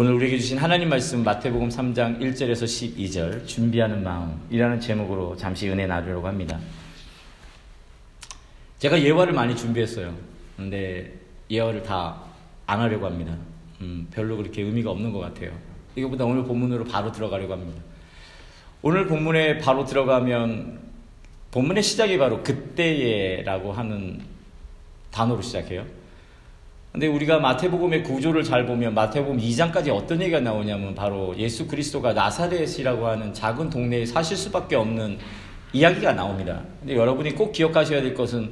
오늘 우리에게 주신 하나님 말씀 마태복음 3장 1절에서 12절 준비하는 마음이라는 제목으로 잠시 은혜 나누려고 합니다. 제가 예화를 많이 준비했어요. 근데 예화를 다 안 하려고 합니다. 음, 별로 그렇게 의미가 없는 것 같아요. 이거보다 오늘 본문으로 바로 들어가려고 합니다. 오늘 본문에 바로 들어가면 본문의 시작이 바로 그때에라고 하는 단어로 시작해요. 근데 우리가 마태복음의 구조를 잘 보면 마태복음 2장까지 어떤 얘기가 나오냐면 바로 예수 그리스도가 나사렛이라고 하는 작은 동네에 사실 수밖에 없는 이야기가 나옵니다. 근데 여러분이 꼭 기억하셔야 될 것은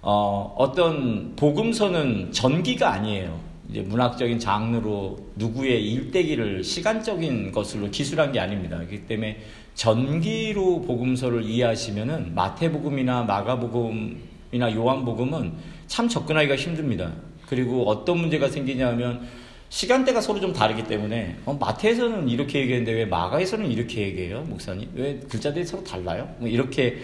어, 어떤 복음서는 전기가 아니에요. 이제 문학적인 장르로 누구의 일대기를 시간적인 것으로 기술한 게 아닙니다. 그렇기 때문에 전기로 복음서를 이해하시면은 마태복음이나 마가복음이나 요한복음은 참 접근하기가 힘듭니다. 그리고 어떤 문제가 생기냐면 시간대가 서로 좀 다르기 때문에 어, 마태에서는 이렇게 얘기했는데 왜 마가에서는 이렇게 얘기해요 목사님? 왜 글자들이 서로 달라요? 뭐 이렇게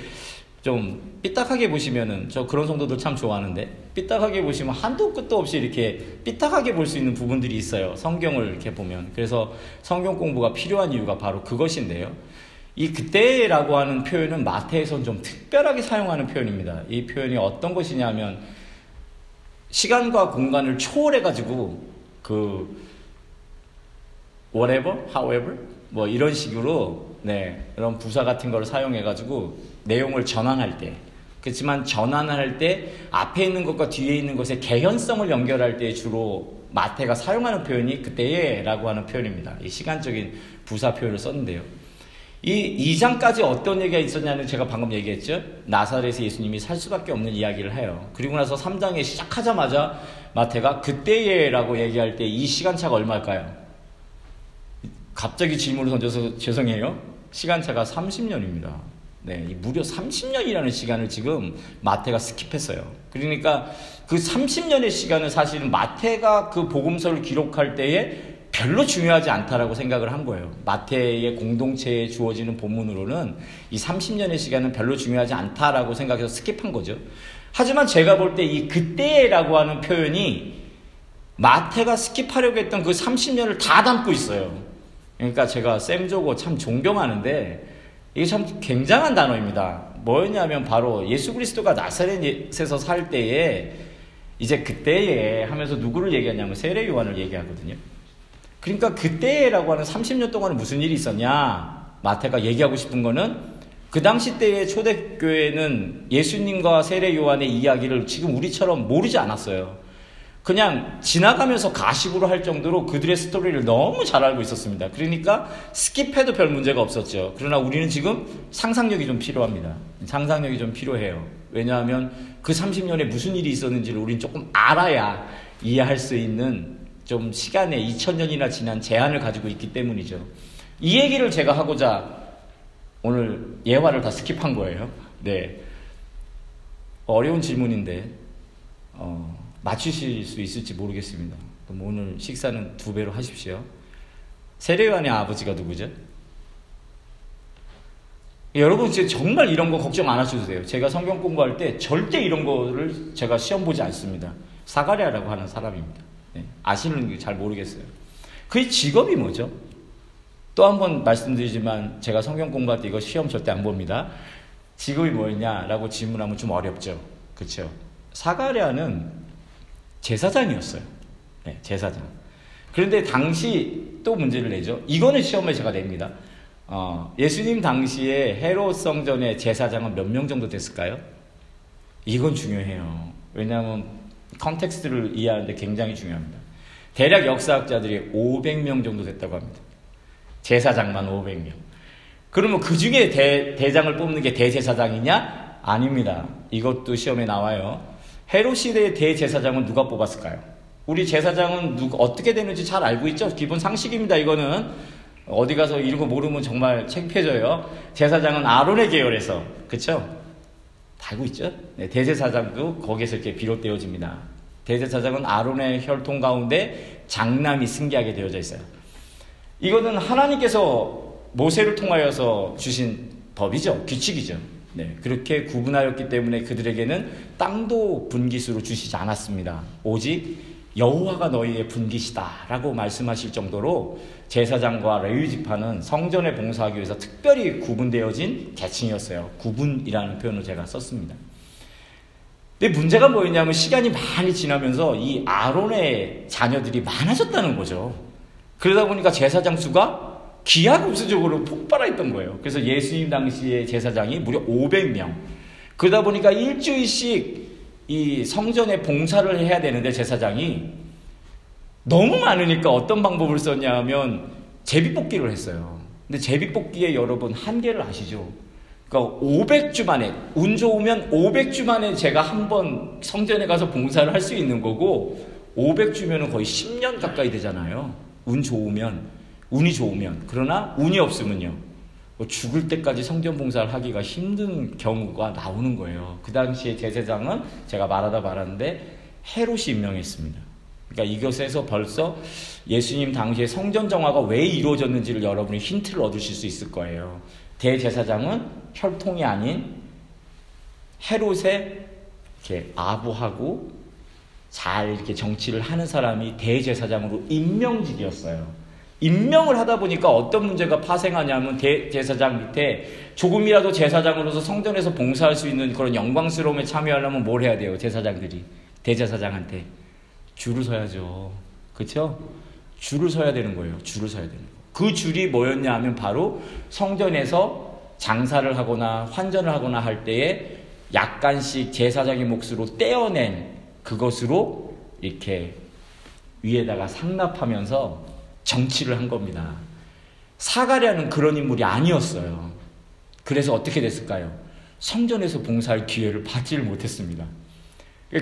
좀 삐딱하게 보시면은 저 그런 성도들 참 좋아하는데 삐딱하게 보시면 한도 끝도 없이 이렇게 삐딱하게 볼 수 있는 부분들이 있어요 성경을 이렇게 보면. 그래서 성경 공부가 필요한 이유가 바로 그것인데요. 이 그때라고 하는 표현은 마태에서는 좀 특별하게 사용하는 표현입니다. 이 표현이 어떤 것이냐면 시간과 공간을 초월해 가지고 그 whatever, however 뭐 이런 식으로 네 이런 부사 같은 걸 사용해 가지고 내용을 전환할 때 그렇지만 전환할 때 앞에 있는 것과 뒤에 있는 것의 개연성을 연결할 때 주로 마태가 사용하는 표현이 그때에라고 하는 표현입니다. 이 시간적인 부사 표현을 썼는데요. 이 2장까지 어떤 얘기가 있었냐는 제가 방금 얘기했죠. 나사렛에 예수님이 살 수밖에 없는 이야기를 해요. 그리고 나서 3장에 시작하자마자 마태가 그때에라고 얘기할 때 이 시간차가 얼마일까요? 갑자기 질문을 던져서 죄송해요. 시간차가 30년입니다. 네, 무려 30년이라는 시간을 지금 마태가 skip했어요. 그러니까 그 30년의 시간은 사실은 마태가 그 복음서를 기록할 때에 별로 중요하지 않다라고 생각을 한 거예요. 마태의 공동체에 주어지는 본문으로는 이 30년의 시간은 별로 중요하지 않다라고 생각해서 skip한 거죠. 하지만 제가 볼 때 이 그때라고 하는 표현이 마태가 스킵하려고 했던 그 30년을 다 담고 있어요. 그러니까 제가 쌤조고 참 존경하는데 이게 참 굉장한 단어입니다. 뭐였냐면 바로 예수 그리스도가 나사렛에서 살 때에 이제 그때에 하면서 누구를 얘기하냐면 세례 요한을 얘기하거든요. 그러니까 그때라고 하는 30년 동안은 무슨 일이 있었냐? 마태가 얘기하고 싶은 거는 그 당시 때의 초대교회는 예수님과 세례 요한의 이야기를 지금 우리처럼 모르지 않았어요. 그냥 지나가면서 가십으로 할 정도로 그들의 스토리를 너무 잘 알고 있었습니다. 그러니까 skip해도 별 문제가 없었죠. 그러나 우리는 지금 상상력이 좀 필요합니다. 상상력이 좀 필요해요. 왜냐하면 그 30년에 무슨 일이 있었는지를 우리는 조금 알아야 이해할 수 있는 좀 시간에 2000년이나 지난 제한을 가지고 있기 때문이죠. 이 얘기를 제가 하고자 오늘 예화를 다 스킵한 거예요. 네. 어려운 질문인데, 어, 맞추실 수 있을지 모르겠습니다. 그럼 오늘 식사는 두 배로 하십시오. 세례요한의 아버지가 누구죠? 여러분 정말 이런 거 걱정 안 하셔도 돼요. 제가 성경 공부할 때 절대 이런 거를 제가 시험 보지 않습니다. 사가랴라고 하는 사람입니다. 네, 아시는 잘 모르겠어요. 그의 직업이 뭐죠? 또 한 번 말씀드리지만 제가 성경 공부할 때 이거 시험 절대 안 봅니다. 직업이 뭐였냐라고 질문하면 좀 어렵죠. 그렇죠? 사가랴는 제사장이었어요. 네, 제사장. 그런데 당시 또 문제를 내죠. 이거는 시험에 제가 냅니다. 어, 예수님 당시에 헤롯 성전의 제사장은 몇 명 정도 됐을까요? 이건 중요해요. 왜냐하면 context를 이해하는데 굉장히 중요합니다. 대략 역사학자들이 500명 정도 됐다고 합니다. 제사장만 500명. 그러면 그 중에 대, 대장을 뽑는 게 대제사장이냐? 아닙니다. 이것도 시험에 나와요. 헤롯 시대의 대제사장은 누가 뽑았을까요? 우리 제사장은 누, 어떻게 되는지 잘 알고 있죠? 기본 상식입니다. 이거는 어디 가서 이런 거 모르면 정말 창피해져요. 제사장은 아론의 계열에서 그쵸? 다 알고 있죠? 네, 대제사장도 거기에서 이렇게 비롯되어집니다. 대제사장은 아론의 혈통 가운데 장남이 승계하게 되어져 있어요. 이거는 하나님께서 모세를 통하여서 주신 법이죠. 규칙이죠. 네, 그렇게 구분하였기 때문에 그들에게는 땅도 분기수로 주시지 않았습니다. 오직 여호와가 너희의 분기시다라고 말씀하실 정도로 제사장과 레위 지파는 성전에 봉사하기 위해서 특별히 구분되어진 계층이었어요. 구분이라는 표현을 제가 썼습니다. 근데 문제가 뭐였냐면 시간이 많이 지나면서 이 아론의 자녀들이 많아졌다는 거죠. 그러다 보니까 제사장 수가 기하급수적으로 폭발했던 거예요. 그래서 예수님 당시의 제사장이 무려 500명. 그러다 보니까 일주일씩 이 성전에 봉사를 해야 되는데 제사장이 너무 많으니까 어떤 방법을 썼냐 하면 제비뽑기를 했어요. 근데 제비뽑기에 여러분 한계를 아시죠? 그러니까 500주 만에 운 좋으면 500주 만에 제가 한 번 성전에 가서 봉사를 할 수 있는 거고 500주면은 거의 10년 가까이 되잖아요. 운 좋으면 운이 좋으면 그러나 운이 없으면요. 뭐 죽을 때까지 성전 봉사를 하기가 힘든 경우가 나오는 거예요. 그 당시에 제사장은 제가 말하다 말았는데 헤롯이 임명했습니다. 그러니까 이것에서 벌써 예수님 당시에 성전 정화가 왜 이루어졌는지를 여러분이 힌트를 얻으실 수 있을 거예요. 대제사장은 혈통이 아닌 헤롯의 이렇게 아부하고 잘 이렇게 정치를 하는 사람이 대제사장으로 임명직이었어요. 임명을 하다 보니까 어떤 문제가 파생하냐면 대 제사장 밑에 조금이라도 제사장으로서 성전에서 봉사할 수 있는 그런 영광스러움에 참여하려면 뭘 해야 돼요? 제사장들이 대제사장한테 줄을 서야죠. 그렇죠? 줄을 서야 되는 거예요. 줄을 서야 되는 거. 그 줄이 뭐였냐 하면 바로 성전에서 장사를 하거나 환전을 하거나 할 때에 약간씩 제사장의 몫으로 떼어낸 그것으로 이렇게 위에다가 상납하면서 정치를 한 겁니다. 사가랴는 그런 인물이 아니었어요. 그래서 어떻게 됐을까요? 성전에서 봉사할 기회를 받지를 못했습니다.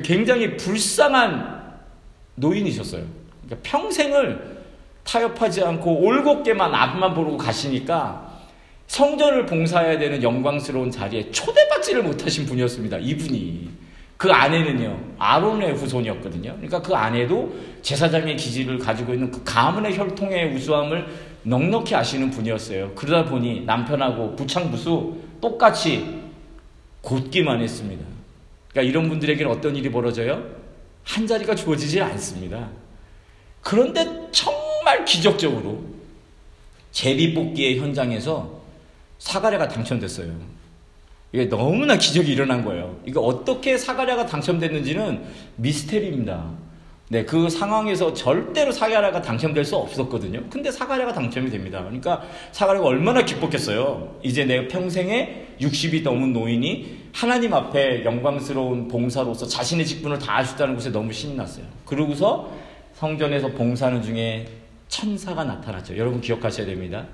굉장히 불쌍한 노인이셨어요. 그러니까 평생을 타협하지 않고 올곧게만 앞만 보고 가시니까 성전을 봉사해야 되는 영광스러운 자리에 초대받지를 못하신 분이었습니다. 이분이. 그 아내는요, 아론의 후손이었거든요. 그러니까 그 아내도 제사장의 기질을 가지고 있는 그 가문의 혈통의 우수함을 넉넉히 아시는 분이었어요. 그러다 보니 남편하고 부창부수 똑같이 곧기만 했습니다. 그러니까 이런 분들에게는 어떤 일이 벌어져요? 한 자리가 주어지지 않습니다. 그런데 정말 기적적으로 제비 뽑기의 현장에서 사가랴가 당첨됐어요. 이게 너무나 기적이 일어난 거예요. 이거 어떻게 사가랴가 당첨됐는지는 미스테리입니다. 네, 그 상황에서 절대로 사가랴가 당첨될 수 없었거든요. 근데 사가랴가 당첨이 됩니다. 그러니까 사가랴가 얼마나 기뻤겠어요. 이제 내 평생에 60이 넘은 노인이 하나님 앞에 영광스러운 봉사로서 자신의 직분을 다할 수 있다는 것에 너무 신이 났어요. 그러고서 성전에서 봉사하는 중에 천사가 나타났죠. 여러분 기억하셔야 됩니다.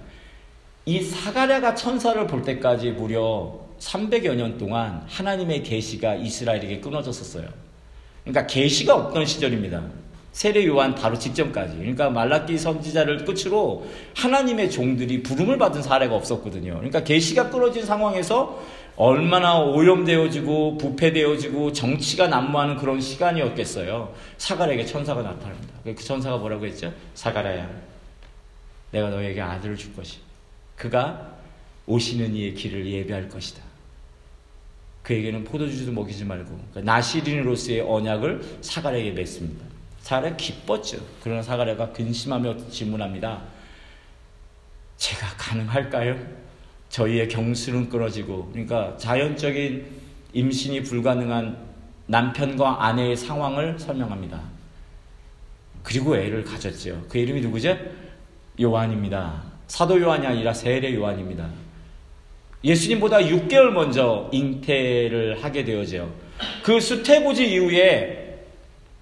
이 사가랴가 천사를 볼 때까지 무려 300여 년 동안 하나님의 계시가 이스라엘에게 끊어졌었어요. 그러니까 계시가 없던 시절입니다. 세례 요한 바로 직전까지. 그러니까 말라기 선지자를 끝으로 하나님의 종들이 부름을 받은 사례가 없었거든요. 그러니까 계시가 끊어진 상황에서 얼마나 오염되어지고 부패되어지고 정치가 난무하는 그런 시간이었겠어요. 사가랴에게 천사가 나타납니다. 그 천사가 뭐라고 했죠? 사가랴야, 내가 너에게 아들을 줄 것이. 그가 오시는 이의 길을 예배할 것이다. 그에게는 포도주도 먹이지 말고 그러니까 나시린으로서의 언약을 사가랴에게 맺습니다. 사가랴 기뻤죠. 그러나 사가랴가 근심하며 질문합니다. 제가 가능할까요? 저희의 경수는 끊어지고 그러니까 자연적인 임신이 불가능한 남편과 아내의 상황을 설명합니다. 그리고 애를 가졌죠. 그 이름이 누구죠? 요한입니다. 사도 요한이 아니라 세례 요한입니다. 예수님보다 6개월 먼저 잉태를 하게 되어져요. 그 수태부지 이후에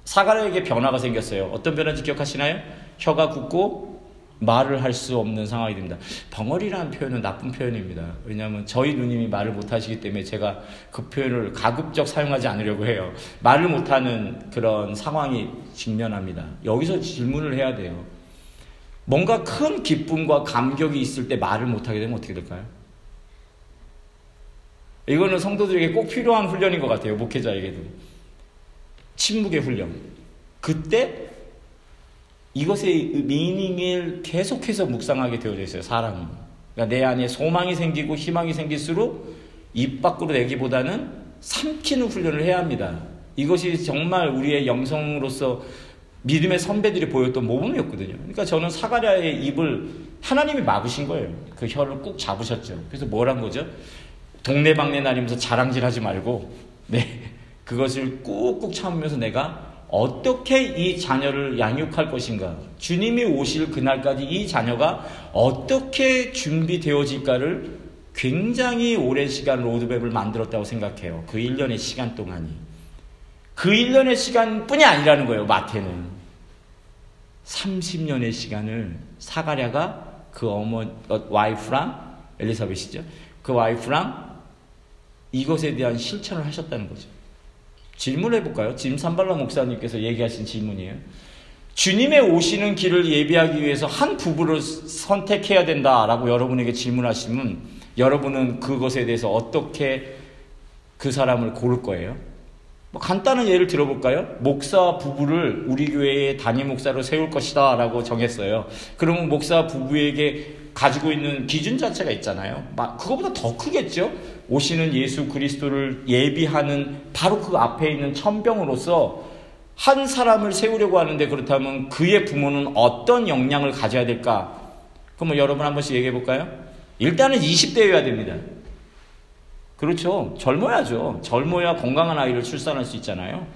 사가랴에게 변화가 생겼어요. 어떤 변화인지 기억하시나요? 혀가 굳고 말을 할 수 없는 상황이 됩니다. 벙어리라는 표현은 나쁜 표현입니다. 왜냐하면 저희 누님이 말을 못하시기 때문에 제가 그 표현을 가급적 사용하지 않으려고 해요. 말을 못하는 그런 상황이 직면합니다. 여기서 질문을 해야 돼요. 뭔가 큰 기쁨과 감격이 있을 때 말을 못하게 되면 어떻게 될까요? 이거는 성도들에게 꼭 필요한 훈련인 것 같아요. 목회자에게도. 침묵의 훈련. 그때 이것의 미닝을 계속해서 묵상하게 되어져 있어요. 사람이. 그러니까 내 안에 소망이 생기고 희망이 생길수록 입 밖으로 내기보다는 삼키는 훈련을 해야 합니다. 이것이 정말 우리의 영성으로서 믿음의 선배들이 보였던 모범이었거든요. 그러니까 저는 사가랴의 입을 하나님이 막으신 거예요. 그 혀를 꾹 잡으셨죠. 그래서 뭘 한 거죠? 동네방네 다니면서 자랑질하지 말고, 네, 그것을 꾹꾹 참으면서 내가 어떻게 이 자녀를 양육할 것인가, 주님이 오실 그날까지 이 자녀가 어떻게 준비되어질까를 굉장히 오랜 시간 로드맵을 만들었다고 생각해요. 그 1년의 시간 동안이. 그 1년의 시간뿐이 아니라는 거예요, 마태는. 30년의 시간을 사가랴가 그 어머, 어, 와이프랑, 엘리사벳이죠. 그 와이프랑 이것에 대한 실천을 하셨다는 거죠. 질문을 해볼까요? 짐 삼발라 목사님께서 얘기하신 질문이에요. 주님의 오시는 길을 예비하기 위해서 한 부부를 선택해야 된다라고 여러분에게 질문하시면 여러분은 그것에 대해서 어떻게 그 사람을 고를 거예요? 뭐 간단한 예를 들어볼까요? 목사 부부를 우리 교회의 단임 목사로 세울 것이다 라고 정했어요. 그러면 목사 부부에게 가지고 있는 기준 자체가 있잖아요. 그거보다 더 크겠죠? 오시는 예수 그리스도를 예비하는 바로 그 앞에 있는 천병으로서 한 사람을 세우려고 하는데 그렇다면 그의 부모는 어떤 역량을 가져야 될까? 그럼 뭐 여러분 한 번씩 얘기해 볼까요? 일단은 20대여야 됩니다. 그렇죠. 젊어야죠. 젊어야 건강한 아이를 출산할 수 있잖아요.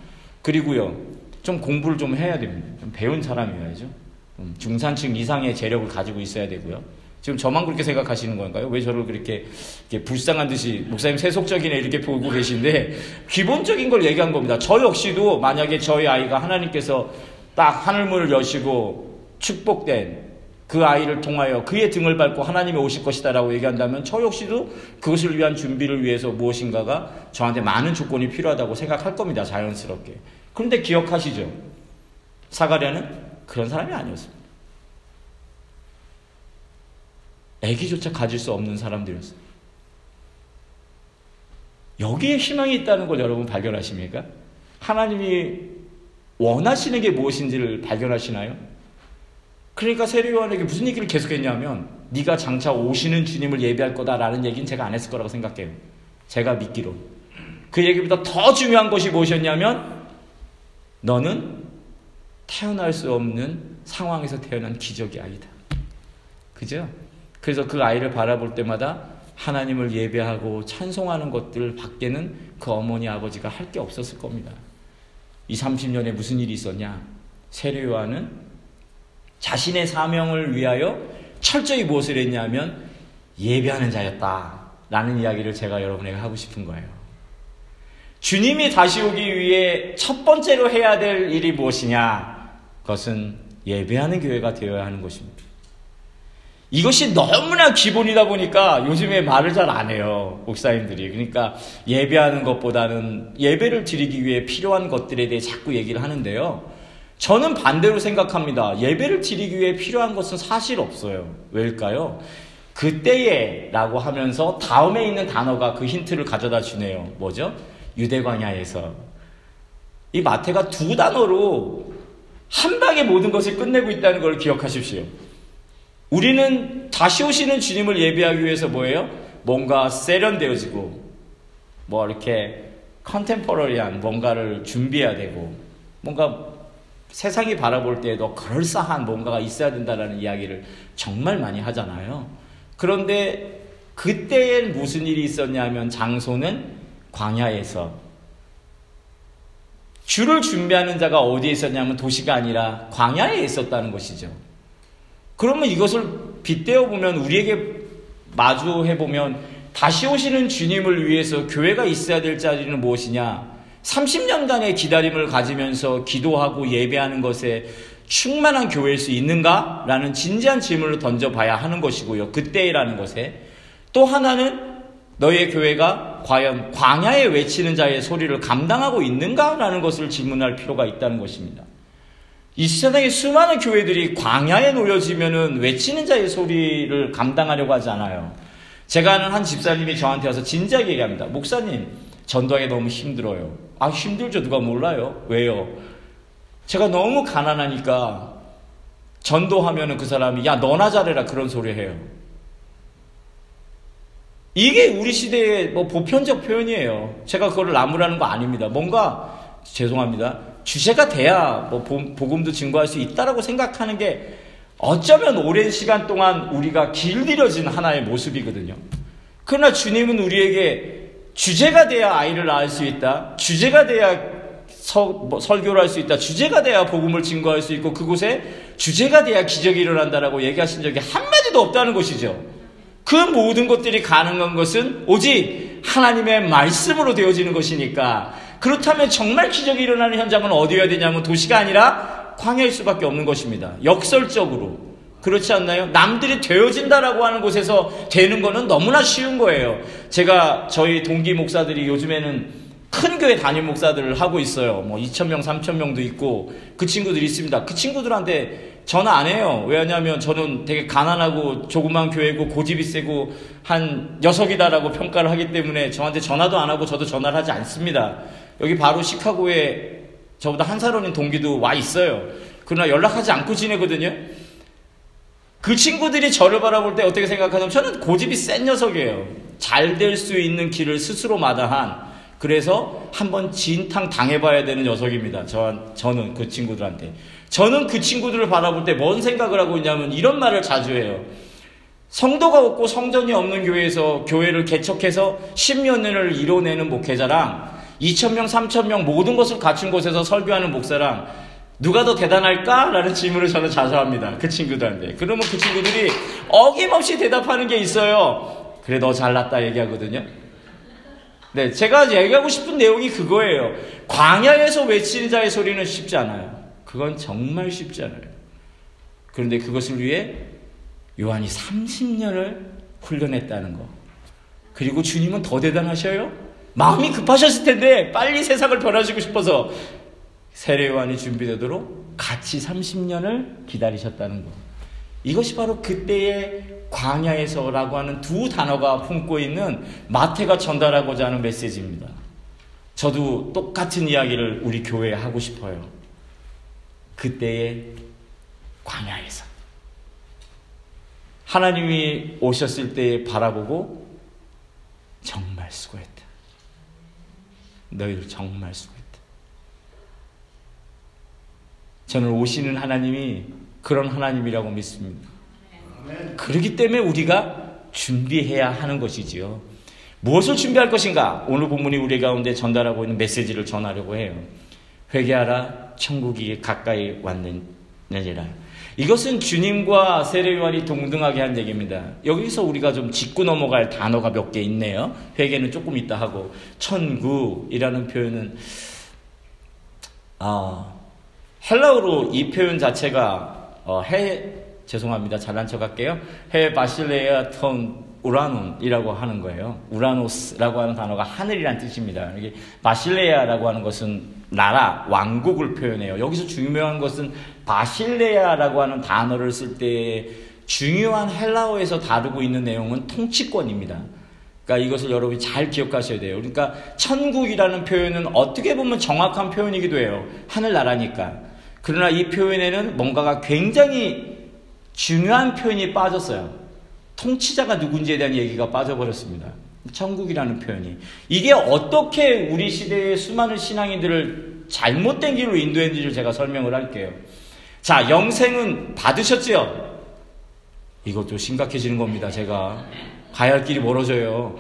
그리고요, 좀 공부를 좀 해야 됩니다. 좀 배운 사람이어야죠. 중산층 이상의 재력을 가지고 있어야 되고요. 지금 저만 그렇게 생각하시는 건가요? 왜 저를 그렇게 불쌍한 듯이 목사님 세속적이네 이렇게 보고 계신데 기본적인 걸 얘기한 겁니다. 저 역시도 만약에 저희 아이가 하나님께서 딱 하늘문을 여시고 축복된 그 아이를 통하여 그의 등을 밟고 하나님이 오실 것이다라고 얘기한다면 저 역시도 그것을 위한 준비를 위해서 무엇인가가 저한테 많은 조건이 필요하다고 생각할 겁니다. 자연스럽게. 그런데 기억하시죠? 사가랴는 그런 사람이 아니었습니다. 애기조차 가질 수 없는 사람들이었어요. 여기에 희망이 있다는 걸 여러분 발견하십니까? 하나님이 원하시는 게 무엇인지를 발견하시나요? 그러니까 세례요한에게 무슨 얘기를 계속했냐면 네가 장차 오시는 주님을 예비할 거다라는 얘기는 제가 안 했을 거라고 생각해요. 제가 믿기로. 그 얘기보다 더 중요한 것이 무엇이었냐면 너는 태어날 수 없는 상황에서 태어난 기적의 아이다. 그죠? 그래서 그 아이를 바라볼 때마다 하나님을 예배하고 찬송하는 것들 밖에는 그 어머니 아버지가 할 게 없었을 겁니다. 이 30년에 무슨 일이 있었냐? 세례요한은 자신의 사명을 위하여 철저히 무엇을 했냐면 예배하는 자였다. 라는 이야기를 제가 여러분에게 하고 싶은 거예요. 주님이 다시 오기 위해 첫 번째로 해야 될 일이 무엇이냐? 그것은 예배하는 교회가 되어야 하는 것입니다. 이것이 너무나 기본이다 보니까 요즘에 말을 잘 안 해요. 목사님들이. 그러니까 예배하는 것보다는 예배를 드리기 위해 필요한 것들에 대해 자꾸 얘기를 하는데요. 저는 반대로 생각합니다. 예배를 드리기 위해 필요한 것은 사실 없어요. 왜일까요? 그때에 라고 하면서 다음에 있는 단어가 그 힌트를 가져다 주네요. 뭐죠? 유대광야에서. 이 마태가 두 단어로 한 방에 모든 것을 끝내고 있다는 걸 기억하십시오. 우리는 다시 오시는 주님을 예배하기 위해서 뭐예요? 뭔가 세련되어지고, 뭐 이렇게 컨템퍼러리한 뭔가를 준비해야 되고, 뭔가 세상이 바라볼 때에도 그럴싸한 뭔가가 있어야 된다라는 이야기를 정말 많이 하잖아요. 그런데 그때엔 무슨 일이 있었냐면 장소는 광야에서 주를 준비하는 자가 어디에 있었냐면 도시가 아니라 광야에 있었다는 것이죠. 그러면 이것을 빗대어 보면 우리에게 마주해 보면 다시 오시는 주님을 위해서 교회가 있어야 될 자리는 무엇이냐? 30년간의 기다림을 가지면서 기도하고 예배하는 것에 충만한 교회일 수 있는가? 라는 진지한 질문을 던져봐야 하는 것이고요. 그때라는 것에. 또 하나는 너의 교회가 과연 광야에 외치는 자의 소리를 감당하고 있는가? 라는 것을 질문할 필요가 있다는 것입니다. 이 세상에 수많은 교회들이 광야에 놓여지면은 외치는 자의 소리를 감당하려고 하지 않아요. 제가 아는 한 집사님이 저한테 와서 진지하게 얘기합니다. 목사님, 전도하기 너무 힘들어요. 아, 힘들죠. 누가 몰라요. 왜요? 제가 너무 가난하니까 전도하면은 그 사람이 야, 너나 잘해라. 그런 소리 해요. 이게 우리 시대의 뭐 보편적 표현이에요. 제가 그거를 나무라는 거 아닙니다. 뭔가, 죄송합니다. 주제가 돼야 뭐 복음도 증거할 수 있다라고 생각하는 게 어쩌면 오랜 시간 동안 우리가 길들여진 하나의 모습이거든요. 그러나 주님은 우리에게 주제가 돼야 아이를 낳을 수 있다. 주제가 돼야 서, 뭐, 설교를 할 수 있다. 주제가 돼야 복음을 증거할 수 있고 그곳에 주제가 돼야 기적이 일어난다라고 얘기하신 적이 한마디도 없다는 것이죠. 그 모든 것들이 가능한 것은 오직 하나님의 말씀으로 되어지는 것이니까 그렇다면 정말 기적이 일어나는 현장은 어디여야 되냐면 도시가 아니라 광야일 수밖에 없는 것입니다. 역설적으로. 그렇지 않나요? 남들이 되어진다라고 하는 곳에서 되는 거는 너무나 쉬운 거예요. 제가 저희 동기 목사들이 요즘에는 큰 교회 담임 목사들을 하고 있어요. 뭐 2,000명, 3,000명도 있고 그 친구들이 있습니다. 그 친구들한테 전화 안 해요. 왜냐하면 저는 되게 가난하고 조그만 교회고 고집이 세고 한 녀석이다라고 평가를 하기 때문에 저한테 전화도 안 하고 저도 전화를 하지 않습니다. 여기 바로 시카고에 저보다 한 살 어린 동기도 와 있어요. 그러나 연락하지 않고 지내거든요. 그 친구들이 저를 바라볼 때 어떻게 생각하냐면 저는 고집이 센 녀석이에요. 잘 될 수 있는 길을 스스로 마다한 그래서 한번 진탕 당해봐야 되는 녀석입니다. 저, 저는 그 친구들한테. 저는 그 친구들을 바라볼 때 뭔 생각을 하고 있냐면 이런 말을 자주 해요. 성도가 없고 성전이 없는 교회에서 교회를 개척해서 십몇 년을 이뤄내는 목회자랑 2천명, 3천명 모든 것을 갖춘 곳에서 설교하는 목사랑 누가 더 대단할까? 라는 질문을 저는 자주 합니다. 그 친구들한테. 그러면 그 친구들이 어김없이 대답하는 게 있어요. 그래, 너 잘났다 얘기하거든요. 네, 제가 얘기하고 싶은 내용이 그거예요. 광야에서 외치는 자의 소리는 쉽지 않아요. 그건 정말 쉽지 않아요. 그런데 그것을 위해 요한이 30년을 훈련했다는 거. 그리고 주님은 더 대단하셔요. 마음이 급하셨을 텐데 빨리 세상을 변화시고 싶어서 세례 요한이 준비되도록 같이 30년을 기다리셨다는 거. 이것이 바로 그때의 광야에서라고 하는 두 단어가 품고 있는 마태가 전달하고자 하는 메시지입니다. 저도 똑같은 이야기를 우리 교회에 하고 싶어요. 그때의 광야에서. 하나님이 오셨을 때 바라보고 정말 수고했다. 너희들 정말 수고했다. 저는 오시는 하나님이 그런 하나님이라고 믿습니다. 그렇기 때문에 우리가 준비해야 하는 것이지요. 무엇을 준비할 것인가? 오늘 본문이 우리 가운데 전달하고 있는 메시지를 전하려고 해요. 회개하라, 천국이 가까이 왔느니라. 이것은 주님과 세례요한이 동등하게 한 얘기입니다. 여기서 우리가 좀 짚고 넘어갈 단어가 몇 개 있네요. 회개는 조금 있다 하고 천국이라는 표현은 아 헬라어로 이 표현 자체가 어, 해 죄송합니다. 잘난 척 할게요. 해 바실레아 톤 우라논이라고 하는 거예요. 우라노스라고 하는 단어가 하늘이란 뜻입니다. 이게 바실레아라고 하는 것은 나라, 왕국을 표현해요. 여기서 중요한 것은 바실레아라고 하는 단어를 쓸 때 중요한 헬라어에서 다루고 있는 내용은 통치권입니다. 그러니까 이것을 여러분이 잘 기억하셔야 돼요. 그러니까 천국이라는 표현은 어떻게 보면 정확한 표현이기도 해요. 하늘나라니까. 그러나 이 표현에는 뭔가가 굉장히 중요한 표현이 빠졌어요. 통치자가 누군지에 대한 얘기가 빠져버렸습니다. 천국이라는 표현이. 이게 어떻게 우리 시대의 수많은 신앙인들을 잘못된 길로 인도했는지를 제가 설명을 할게요. 자, 영생은 받으셨지요? 이것도 심각해지는 겁니다, 제가. 가야 할 길이 멀어져요.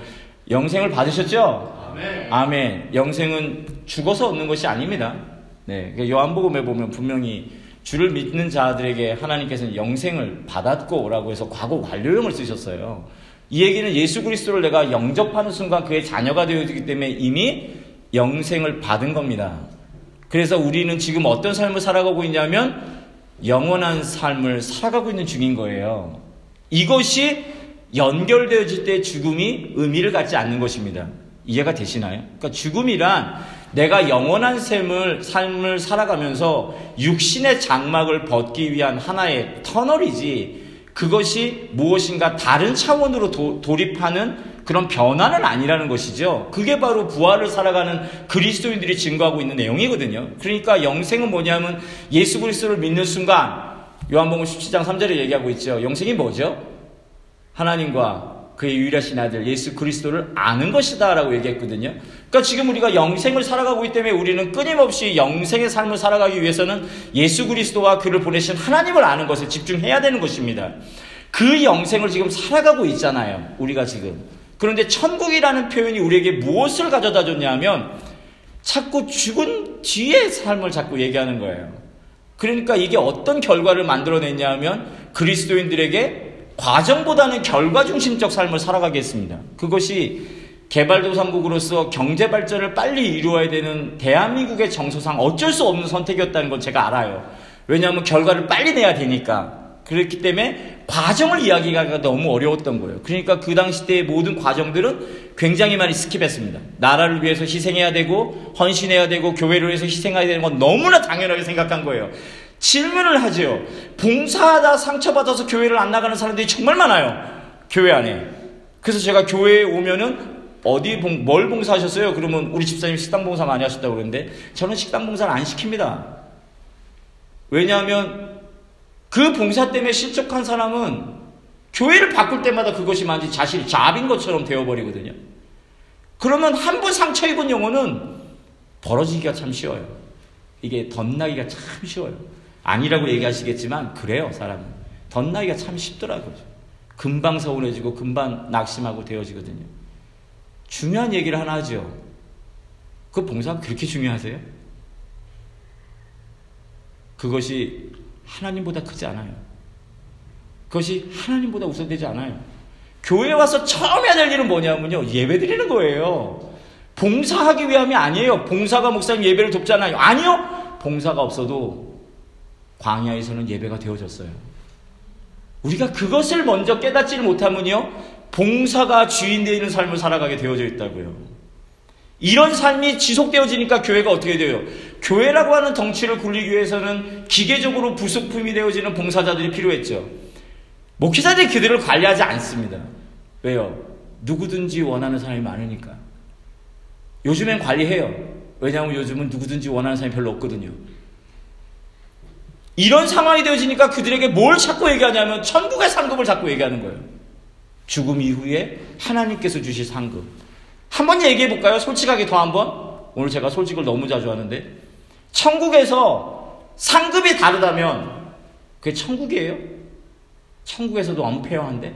영생을 받으셨죠? 아멘. 아멘. 영생은 죽어서 얻는 것이 아닙니다. 네. 그러니까 요한복음에 보면 분명히 주를 믿는 자들에게 하나님께서는 영생을 받았고 라고 해서 과거 완료형을 쓰셨어요. 이 얘기는 예수 그리스도를 내가 영접하는 순간 그의 자녀가 되어지기 때문에 이미 영생을 받은 겁니다. 그래서 우리는 지금 어떤 삶을 살아가고 있냐면 영원한 삶을 살아가고 있는 중인 거예요. 이것이 연결되어질 때 죽음이 의미를 갖지 않는 것입니다. 이해가 되시나요? 그러니까 죽음이란 내가 영원한 삶을, 삶을 살아가면서 육신의 장막을 벗기 위한 하나의 터널이지 그것이 무엇인가 다른 차원으로 도, 돌입하는 그런 변화는 아니라는 것이죠. 그게 바로 부활을 살아가는 그리스도인들이 증거하고 있는 내용이거든요. 그러니까 영생은 뭐냐면 예수 그리스도를 믿는 순간 요한복음 17장 3절에 얘기하고 있죠. 영생이 뭐죠? 하나님과 그의 유일하신 아들 예수 그리스도를 아는 것이다라고 얘기했거든요. 그러니까 지금 우리가 영생을 살아가고 있기 때문에 우리는 끊임없이 영생의 삶을 살아가기 위해서는 예수 그리스도와 그를 보내신 하나님을 아는 것에 집중해야 되는 것입니다. 그 영생을 지금 살아가고 있잖아요. 우리가 지금. 그런데 천국이라는 표현이 우리에게 무엇을 가져다 줬냐면 자꾸 죽은 뒤의 삶을 자꾸 얘기하는 거예요. 그러니까 이게 어떤 결과를 만들어냈냐 하면 그리스도인들에게 과정보다는 결과 중심적 삶을 살아가게 했습니다. 그것이 개발도상국으로서 경제 발전을 빨리 이루어야 되는 대한민국의 정서상 어쩔 수 없는 선택이었다는 건 제가 알아요. 왜냐하면 결과를 빨리 내야 되니까. 그렇기 때문에 과정을 이야기하기가 너무 어려웠던 거예요. 그러니까 그 당시 때의 모든 과정들은 굉장히 많이 스킵했습니다. 나라를 위해서 희생해야 되고 헌신해야 되고 교회를 위해서 희생해야 되는 건 너무나 당연하게 생각한 거예요. 질문을 하죠. 봉사하다 상처받아서 교회를 안 나가는 사람들이 정말 많아요. 교회 안에. 그래서 제가 교회에 오면은 어디 봉, 뭘 봉사하셨어요? 그러면 우리 집사님 식당 봉사 많이 하셨다고 그러는데 저는 식당 봉사를 안 시킵니다. 왜냐하면 그 봉사 때문에 실족한 사람은 교회를 바꿀 때마다 그것이 마치 자신이 잡인 것처럼 되어버리거든요. 그러면 한 번 상처 입은 영혼은 벌어지기가 참 쉬워요. 이게 덧나기가 참 쉬워요. 아니라고 얘기하시겠지만 그래요 사람은. 덧나기가 참 쉽더라고요. 금방 서운해지고 금방 낙심하고 되어지거든요. 중요한 얘기를 하나 하죠. 그 봉사가 그렇게 중요하세요? 그것이 하나님보다 크지 않아요. 그것이 하나님보다 우선되지 않아요. 교회 와서 처음 해야 될 일은 뭐냐면요. 예배 드리는 거예요. 봉사하기 위함이 아니에요. 봉사가 목사님 예배를 돕잖아요. 아니요. 봉사가 없어도 광야에서는 예배가 되어졌어요. 우리가 그것을 먼저 깨닫지를 못하면요. 봉사가 주인 되는 삶을 살아가게 되어져 있다고요. 이런 삶이 지속되어지니까 교회가 어떻게 돼요? 교회라고 하는 덩치를 굴리기 위해서는 기계적으로 부속품이 되어지는 봉사자들이 필요했죠. 목회자들이 그들을 관리하지 않습니다. 왜요? 누구든지 원하는 사람이 많으니까. 요즘엔 관리해요. 왜냐하면 요즘은 누구든지 원하는 사람이 별로 없거든요. 이런 상황이 되어지니까 그들에게 뭘 자꾸 얘기하냐면 천국의 상급을 자꾸 얘기하는 거예요. 죽음 이후에 하나님께서 주실 상급. 한번 얘기해 볼까요? 솔직하게 더 한번. 오늘 제가 솔직을 너무 자주 하는데 천국에서 상급이 다르다면 그게 천국이에요? 천국에서도 엄폐어한데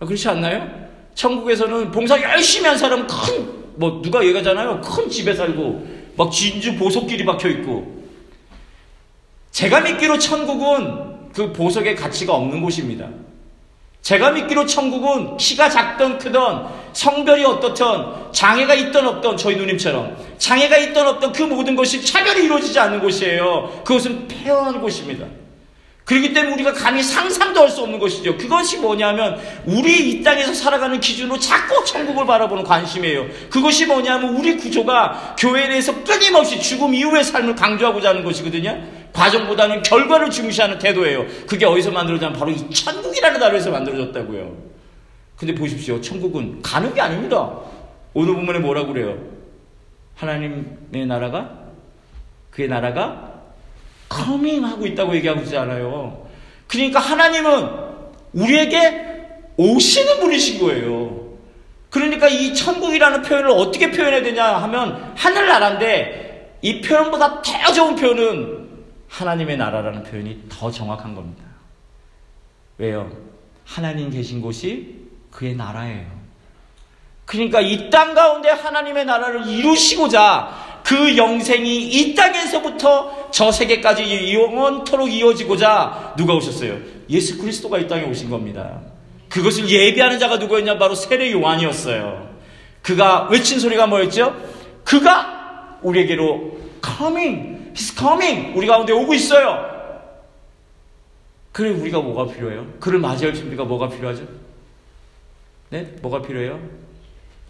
그렇지 않나요? 천국에서는 봉사 열심히 한 사람 큰, 뭐, 누가 얘기하잖아요. 큰 집에 살고, 막 진주 보석길이 박혀 있고. 제가 믿기로 천국은 그 보석의 가치가 없는 곳입니다. 제가 믿기로 천국은 키가 작던 크던 성별이 어떻든 장애가 있던 없던 저희 누님처럼 장애가 있던 없던 그 모든 것이 차별이 이루어지지 않는 곳이에요. 그것은 폐허한 곳입니다. 그렇기 때문에 우리가 감히 상상도 할 수 없는 것이죠. 그것이 뭐냐면 우리 이 땅에서 살아가는 기준으로 자꾸 천국을 바라보는 관심이에요. 그것이 뭐냐면 우리 구조가 교회 내에서 끊임없이 죽음 이후의 삶을 강조하고자 하는 것이거든요. 과정보다는 결과를 중시하는 태도예요. 그게 어디서 만들어졌냐면 바로 이 천국이라는 나라에서 만들어졌다고요. 근데 보십시오. 천국은 가는 게 아닙니다. 오늘 본문에 뭐라고 그래요? 하나님의 나라가 그의 나라가 coming 하고 있다고 얘기하고 있지 않아요. 그러니까 하나님은 우리에게 오시는 분이신 거예요. 그러니까 이 천국이라는 표현을 어떻게 표현해야 되냐 하면 하늘나라인데 이 표현보다 더 좋은 표현은 하나님의 나라라는 표현이 더 정확한 겁니다. 왜요? 하나님 계신 곳이 그의 나라예요. 그러니까 이 땅 가운데 하나님의 나라를 이루시고자 그 영생이 이 땅에서부터 저 세계까지 영원토록 이어지고자 누가 오셨어요? 예수 그리스도가 이 땅에 오신 겁니다. 그것을 예비하는 자가 누구였냐? 바로 세례 요한이었어요. 그가 외친 소리가 뭐였죠? 그가 우리에게로 coming, he's coming, 우리 가운데 오고 있어요. 그래 우리가 뭐가 필요해요? 그를 맞이할 준비가 뭐가 필요하죠? 네? 뭐가 필요해요?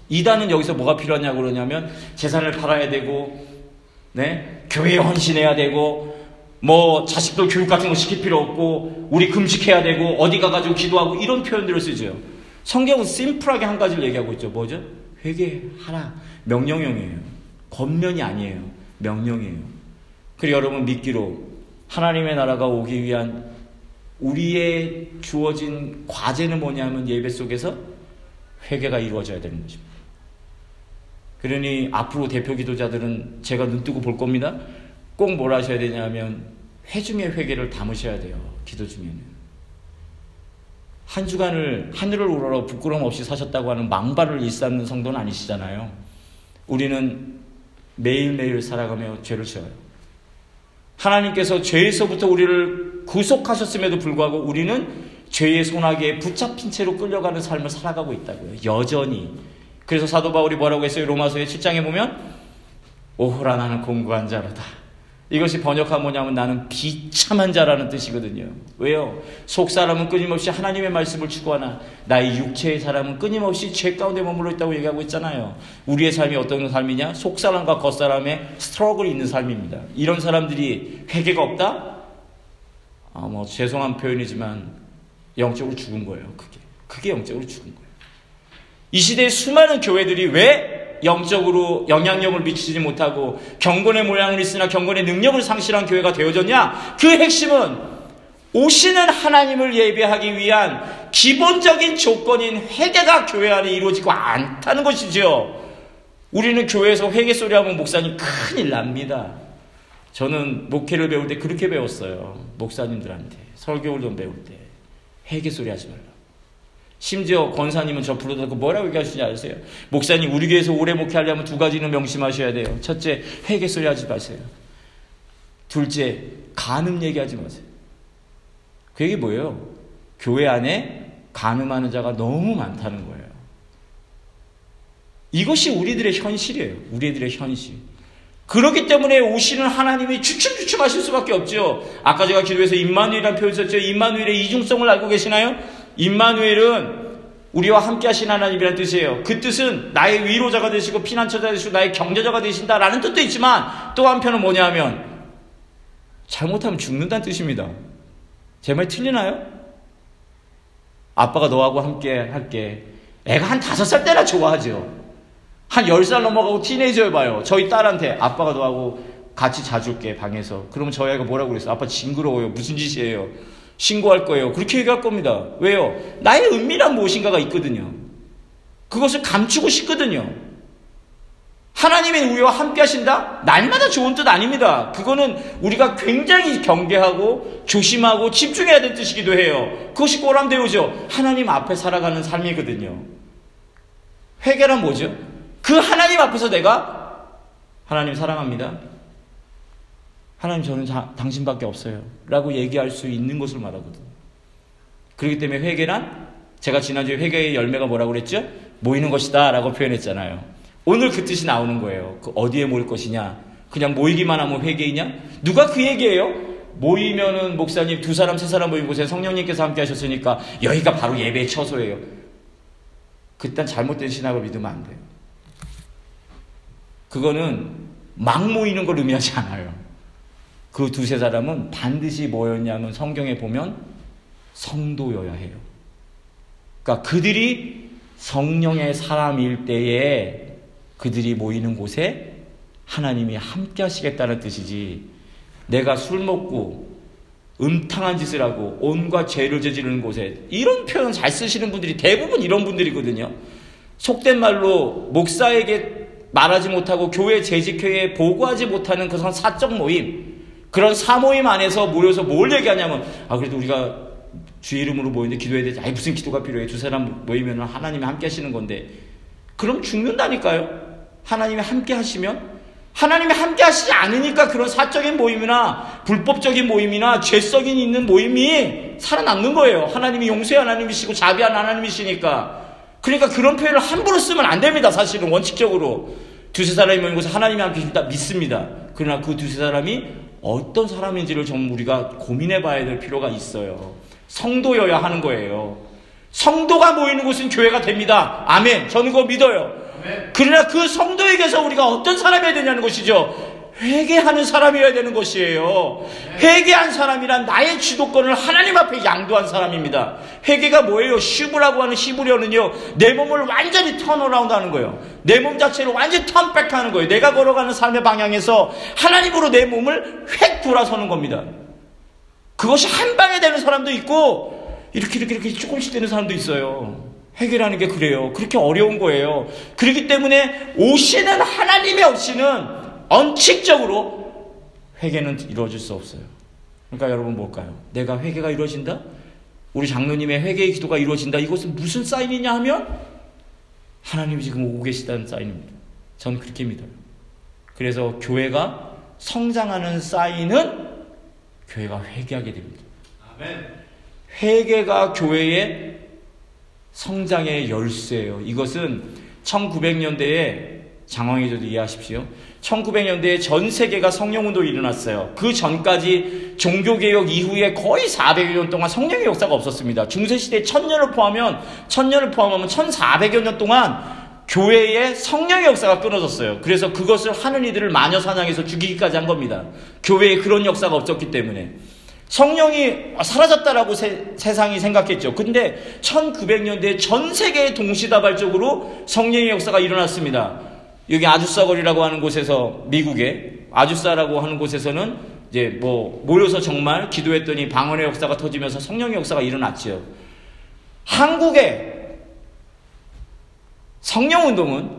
이단은 여기서 뭐가 필요하냐고 그러냐면 재산을 팔아야 되고, 네? 교회에 헌신해야 되고, 뭐 자식들 교육 같은 거 시킬 필요 없고, 우리 금식해야 되고, 어디 가가지고 기도하고 이런 표현들을 쓰죠. 성경은 심플하게 한 가지를 얘기하고 있죠. 뭐죠? 회개 하라. 명령형이에요. 권면이 아니에요. 명령이에요. 그리고 여러분 믿기로 하나님의 나라가 오기 위한 우리의 주어진 과제는 뭐냐면 예배 속에서 회개가 이루어져야 되는 것입니다. 그러니 앞으로 대표 기도자들은 제가 눈 뜨고 볼 겁니다. 꼭 뭘 하셔야 되냐면 회중의 회개를 담으셔야 돼요. 기도 중에는. 한 주간을 하늘을 우러러 부끄럼 없이 사셨다고 하는 망발을 일삼는 성도는 아니시잖아요. 우리는 매일매일 살아가며 죄를 지어요. 하나님께서 죄에서부터 우리를 구속하셨음에도 불구하고 우리는 죄의 소나기에 붙잡힌 채로 끌려가는 삶을 살아가고 있다고요. 여전히. 그래서 사도 바울이 뭐라고 했어요? 로마서의 7장에 보면 오호라 나는 공부한 자로다. 이것이 번역하면 뭐냐면 나는 비참한 자라는 뜻이거든요. 왜요? 속 사람은 끊임없이 하나님의 말씀을 추구하나 나의 육체의 사람은 끊임없이 죄 가운데 머물러 있다고 얘기하고 있잖아요. 우리의 삶이 어떤 삶이냐? 속 사람과 겉 사람의 스트러글이 있는 삶입니다. 이런 사람들이 회개가 없다? 아, 뭐 죄송한 표현이지만 영적으로 죽은 거예요. 그게 그게 영적으로 죽은 거예요. 이 시대의 수많은 교회들이 왜 영적으로 영향력을 미치지 못하고 경건의 모양을 있으나 경건의 능력을 상실한 교회가 되어졌냐? 그 핵심은 오시는 하나님을 예배하기 위한 기본적인 조건인 회개가 교회 안에 이루어지고 않다는 것이죠. 우리는 교회에서 회개 소리 하면 목사님 큰일 납니다. 저는 목회를 배울 때 그렇게 배웠어요. 목사님들한테 설교를 좀 배울 때 회개 소리 하지 말라. 심지어 권사님은 저 불러다가 뭐라고 얘기하시는지 아세요? 목사님 우리 교회에서 오래 목회하려면 두 가지는 명심하셔야 돼요. 첫째 회개 소리 하지 마세요. 둘째 간음 얘기하지 마세요. 그 얘기 뭐예요? 교회 안에 간음하는 자가 너무 많다는 거예요. 이것이 우리들의 현실이에요. 우리들의 현실. 그렇기 때문에 오시는 하나님이 주춤주춤 하실 수밖에 없죠. 아까 제가 기도에서 임마누엘이라는 표현 썼죠. 임마누엘의 이중성을 알고 계시나요? 임마누엘은 우리와 함께 하신 하나님이라는 뜻이에요. 그 뜻은 나의 위로자가 되시고 피난처가 되시고 나의 경제자가 되신다라는 뜻도 있지만 또 한편은 뭐냐면 잘못하면 죽는다는 뜻입니다. 제 말 틀리나요? 아빠가 너하고 함께 할게. 애가 한 다섯 살 때나 좋아하죠. 한 열 살 넘어가고 티네이저 해봐요. 저희 딸한테 아빠가 너하고 같이 자줄게 방에서. 그러면 저희 아이가 뭐라고 그랬어? 아빠 징그러워요. 무슨 짓이에요? 신고할 거예요. 그렇게 얘기할 겁니다. 왜요? 나의 은밀한 무엇인가가 있거든요. 그것을 감추고 싶거든요. 하나님이 우리와 함께 하신다? 날마다 좋은 뜻 아닙니다. 그거는 우리가 굉장히 경계하고 조심하고 집중해야 될 뜻이기도 해요. 그것이 꼬람대우죠. 하나님 앞에 살아가는 삶이거든요. 회개란 뭐죠? 그 하나님 앞에서 내가 하나님 사랑합니다. 하나님 저는 자, 당신밖에 없어요. 라고 얘기할 수 있는 것을 말하거든. 그렇기 때문에 회개란 제가 지난주에 회개의 열매가 뭐라고 그랬죠? 모이는 것이다 라고 표현했잖아요. 오늘 그 뜻이 나오는 거예요. 그 어디에 모일 것이냐? 그냥 모이기만 하면 회개이냐? 누가 그 얘기예요? 모이면은 목사님 두 사람 세 사람 모인 곳에 성령님께서 함께 하셨으니까 여기가 바로 예배의 처소예요. 그딴 잘못된 신학을 믿으면 안 돼요. 그거는 막 모이는 걸 의미하지 않아요. 그 두세 사람은 반드시 뭐였냐면 성경에 보면 성도여야 해요. 그러니까 그들이 성령의 사람일 때에 그들이 모이는 곳에 하나님이 함께 하시겠다는 뜻이지 내가 술 먹고 음탕한 짓을 하고 온갖 죄를 저지르는 곳에 이런 표현 잘 쓰시는 분들이 대부분 이런 분들이거든요. 속된 말로 목사에게 말하지 못하고 교회 재직회에 보고하지 못하는 그런 사적 모임 그런 사모임 안에서 모여서 뭘 얘기하냐면 아 그래도 우리가 주의 이름으로 모이는데 기도해야 되지. 아니 무슨 기도가 필요해. 두 사람 모이면 하나님이 함께 하시는 건데. 그럼 죽는다니까요. 하나님이 함께 하시면 하나님이 함께 하시지 않으니까 그런 사적인 모임이나 불법적인 모임이나 죄성이 있는 모임이 살아남는 거예요. 하나님이 용서의 하나님이시고 자비한 하나님이시니까. 그러니까 그런 표현을 함부로 쓰면 안 됩니다. 사실은 원칙적으로. 두세 사람이 모인 곳에 하나님이 함께 계신다 믿습니다. 그러나 그 두세 사람이 어떤 사람인지를 좀 우리가 고민해 봐야 될 필요가 있어요. 성도여야 하는 거예요. 성도가 모이는 곳은 교회가 됩니다. 아멘. 저는 그거 믿어요. 그러나 그 성도에게서 우리가 어떤 사람이어야 되냐는 것이죠. 회개하는 사람이어야 되는 것이에요. 회개한 사람이란 나의 주도권을 하나님 앞에 양도한 사람입니다. 회개가 뭐예요? 슈브라고 하는 히브리어는요, 내 몸을 완전히 turn around 하는 거예요. 내 몸 자체를 완전히 turn back 하는 거예요. 내가 걸어가는 삶의 방향에서 하나님으로 내 몸을 획 돌아서는 겁니다. 그것이 한 방에 되는 사람도 있고 이렇게 이렇게 이렇게 조금씩 되는 사람도 있어요. 해결하는 게 그래요. 그렇게 어려운 거예요. 그렇기 때문에 오시는 하나님의 없이는 원칙적으로 회개는 이루어질 수 없어요. 그러니까 여러분 뭘까요? 내가 회개가 이루어진다? 우리 장로님의 회개의 기도가 이루어진다. 이것은 무슨 사인이냐 하면 하나님이 지금 오고 계시다는 사인입니다. 전 그렇게 믿어요. 그래서 교회가 성장하는 사인은 교회가 회개하게 됩니다. 아멘. 회개가 교회의 성장의 열쇠예요. 이것은 1900년대에 장황해져도 이해하십시오. 1900년대에 전 세계가 성령운동이 일어났어요. 그 전까지 종교개혁 이후에 거의 400여 년 동안 성령의 역사가 없었습니다. 중세시대 천년을 포함하면, 천년을 포함하면 1400여 년 동안 교회의 성령의 역사가 끊어졌어요. 그래서 그것을 하는 이들을 마녀 사냥해서 죽이기까지 한 겁니다. 교회에 그런 역사가 없었기 때문에. 성령이 사라졌다라고 세, 상이 생각했죠. 근데 1900년대 전 세계 동시다발적으로 성령의 역사가 일어났습니다. 여기 아주사거리라고 하는 곳에서 미국에 아주사라고 하는 곳에서는 이제 뭐 모여서 정말 기도했더니 방언의 역사가 터지면서 성령의 역사가 일어났지요. 한국의 성령 운동은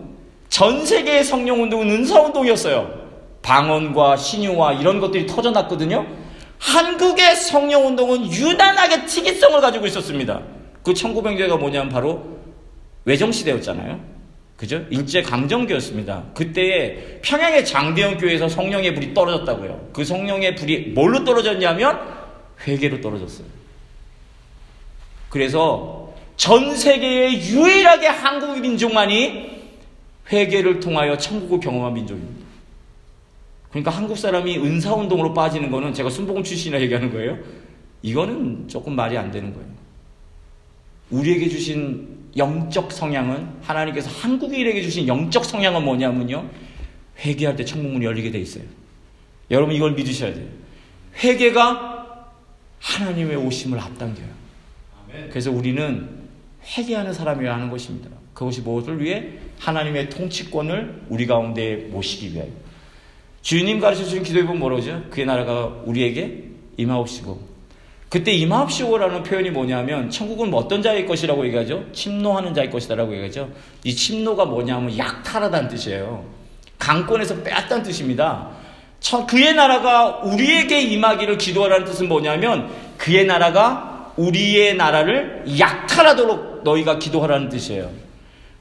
전 세계의 성령 운동은 은사 운동이었어요. 방언과 신유와 이런 것들이 터져났거든요. 한국의 성령 운동은 유난하게 특이성을 가지고 있었습니다. 그 1900년대가 뭐냐면 바로 외정시대였잖아요. 그죠? 일제 강점기였습니다. 그때에 평양의 장대현 교회에서 성령의 불이 떨어졌다고요. 그 성령의 불이 뭘로 떨어졌냐면 회개로 떨어졌어요. 그래서 전 세계에 유일하게 한국 민족만이 회개를 통하여 천국을 경험한 민족입니다. 그러니까 한국 사람이 은사 운동으로 빠지는 거는 제가 순복음 출신이라 얘기하는 거예요. 이거는 조금 말이 안 되는 거예요. 우리에게 주신 영적 성향은 하나님께서 한국인에게 주신 영적 성향은 뭐냐면요. 회개할 때 천국문이 열리게 돼 있어요. 여러분 이걸 믿으셔야 돼요. 회개가 하나님의 오심을 앞당겨요. 그래서 우리는 회개하는 사람이어야 하는 것입니다. 그것이 무엇을 위해? 하나님의 통치권을 우리 가운데 모시기 위하여. 주님 가르쳐 주신 기도해 보면 뭐라죠? 그의 나라가 우리에게 임하옵시고 그때 임합시오라는 표현이 뭐냐면 천국은 뭐 어떤 자의 것이라고 얘기하죠? 침노하는 자의 것이다라고 얘기하죠. 이 침노가 뭐냐면 약탈하다는 뜻이에요. 강권에서 빼앗다는 뜻입니다. 그의 나라가 우리에게 임하기를 기도하라는 뜻은 뭐냐면 그의 나라가 우리의 나라를 약탈하도록 너희가 기도하라는 뜻이에요.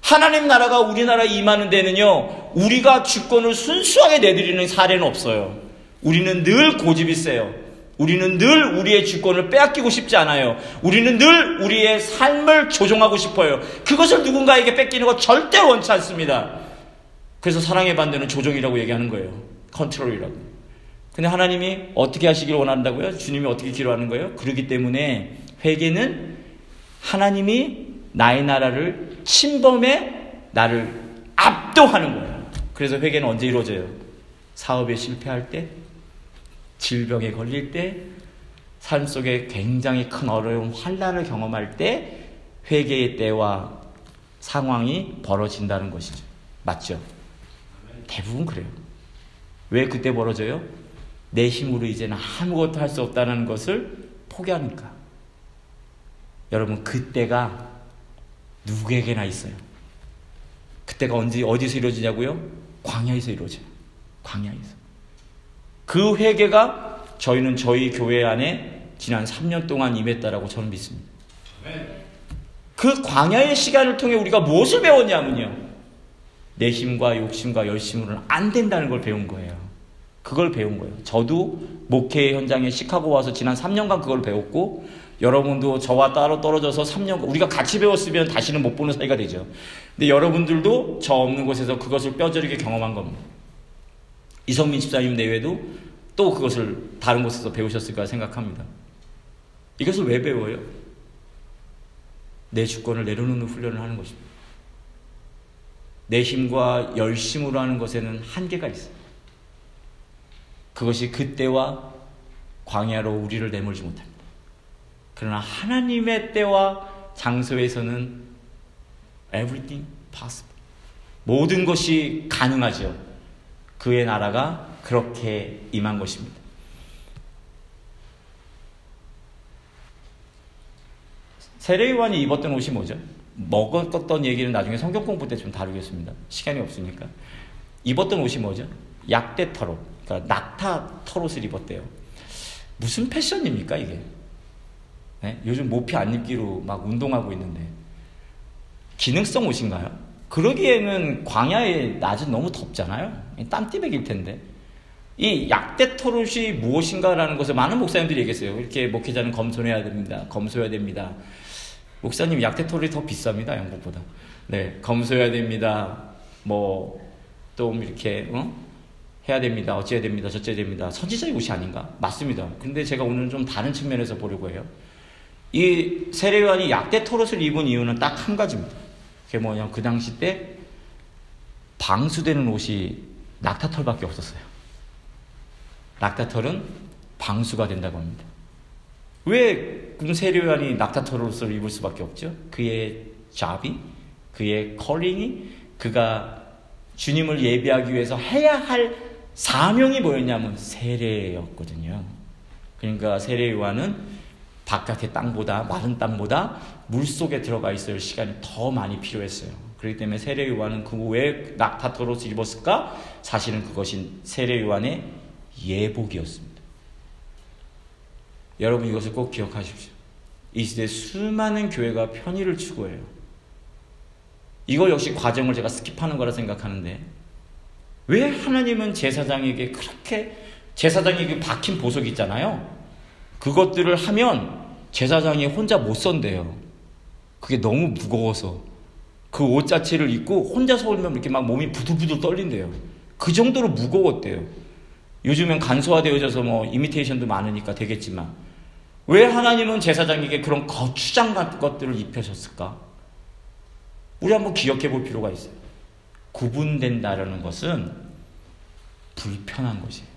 하나님 나라가 우리나라에 임하는 데는요, 우리가 주권을 순수하게 내드리는 사례는 없어요. 우리는 늘 고집이 세요. 우리는 늘 우리의 주권을 빼앗기고 싶지 않아요. 우리는 늘 우리의 삶을 조종하고 싶어요. 그것을 누군가에게 뺏기는 거 절대 원치 않습니다. 그래서 사랑의 반대는 조종이라고 얘기하는 거예요. 컨트롤이라고. 근데 하나님이 어떻게 하시길 원한다고요? 주님이 어떻게 기도하는 거예요? 그러기 때문에 회개는 하나님이 나의 나라를 침범해 나를 압도하는 거예요. 그래서 회개는 언제 이루어져요? 사업에 실패할 때, 질병에 걸릴 때, 삶 속에 굉장히 큰 어려움, 환란을 경험할 때 회개의 때와 상황이 벌어진다는 것이죠. 맞죠? 대부분 그래요. 왜 그때 벌어져요? 내 힘으로 이제는 아무것도 할 수 없다는 것을 포기하니까. 여러분, 그때가 누구에게나 있어요. 그때가 언제, 어디서 이루어지냐고요? 광야에서 이루어져요. 광야에서. 그 회개가 저희는 저희 교회 안에 지난 3년 동안 임했다라고 저는 믿습니다. 그 광야의 시간을 통해 우리가 무엇을 배웠냐면요. 내 힘과 욕심과 열심으로는 안 된다는 걸 배운 거예요. 그걸 배운 거예요. 저도 목회 현장에 시카고 와서 지난 3년간 그걸 배웠고 여러분도 저와 따로 떨어져서 3년 우리가 같이 배웠으면 다시는 못 보는 사이가 되죠. 근데 여러분들도 저 없는 곳에서 그것을 뼈저리게 경험한 겁니다. 이성민 집사님 내외도 또 그것을 다른 곳에서 배우셨을 까 생각합니다. 이것을 왜 배워요? 내 주권을 내려놓는 훈련을 하는 것입니다. 내 힘과 열심으로 하는 것에는 한계가 있어요. 그것이 그때와 광야로 우리를 내몰지 못합니다. 그러나 하나님의 때와 장소에서는 everything possible. 모든 것이 가능하죠. 그의 나라가 그렇게 임한 것입니다. 세례요한이 입었던 옷이 뭐죠? 먹었던 얘기는 나중에 성경 공부 때 좀 다루겠습니다. 시간이 없으니까. 입었던 옷이 뭐죠? 약대 털옷. 그러니까 낙타 털옷을 입었대요. 무슨 패션입니까, 이게? 네? 요즘 모피 안 입기로 막 운동하고 있는데. 기능성 옷인가요? 그러기에는 광야의 낮은 너무 덥잖아요. 땀띠백일 텐데. 이 약대 털옷이 무엇인가라는 것을 많은 목사님들이 얘기했어요. 이렇게 목회자는 검소해야 됩니다. 검소해야 됩니다. 목사님 약대 털이 더 비쌉니다. 영국보다. 네, 검소해야 됩니다. 뭐 좀 이렇게 어? 해야 됩니다. 어찌해야 됩니다. 저찌해야 됩니다. 선지자의 옷이 아닌가? 맞습니다. 근데 제가 오늘 좀 다른 측면에서 보려고 해요. 이 세례요한이 약대 털옷을 입은 이유는 딱 한 가지입니다. 그게 뭐냐면 그 당시 때 방수되는 옷이 낙타털밖에 없었어요. 낙타털은 방수가 된다고 합니다. 왜 세례요한이 낙타털 옷을 입을 수밖에 없죠? 그의 잡이, 그의 컬링이, 그가 주님을 예배하기 위해서 해야 할 사명이 뭐였냐면 세례였거든요. 그러니까 세례요한은 바깥의 땅보다 마른 땅보다 물 속에 들어가 있을 시간이 더 많이 필요했어요. 그렇기 때문에 세례 요한은 그왜 옷을 입었을까? 사실은 그것이 세례 요한의 예복이었습니다. 여러분 이것을 꼭 기억하십시오. 이 시대 수많은 교회가 편의를 추구해요. 이거 역시 과정을 제가 skip하는 거라 생각하는데 왜 하나님은 제사장에게 그렇게 제사장에게 박힌 보석이 있잖아요. 그것들을 하면 제사장이 혼자 못 선대요. 그게 너무 무거워서 그 옷 자체를 입고 혼자 서 울면 이렇게 막 몸이 부들부들 떨린대요. 그 정도로 무거웠대요. 요즘엔 간소화되어져서 뭐 이미테이션도 많으니까 되겠지만 왜 하나님은 제사장에게 그런 거추장 같은 것들을 입혀줬을까? 우리 한번 기억해 볼 필요가 있어요. 구분된다라는 것은 불편한 것이에요.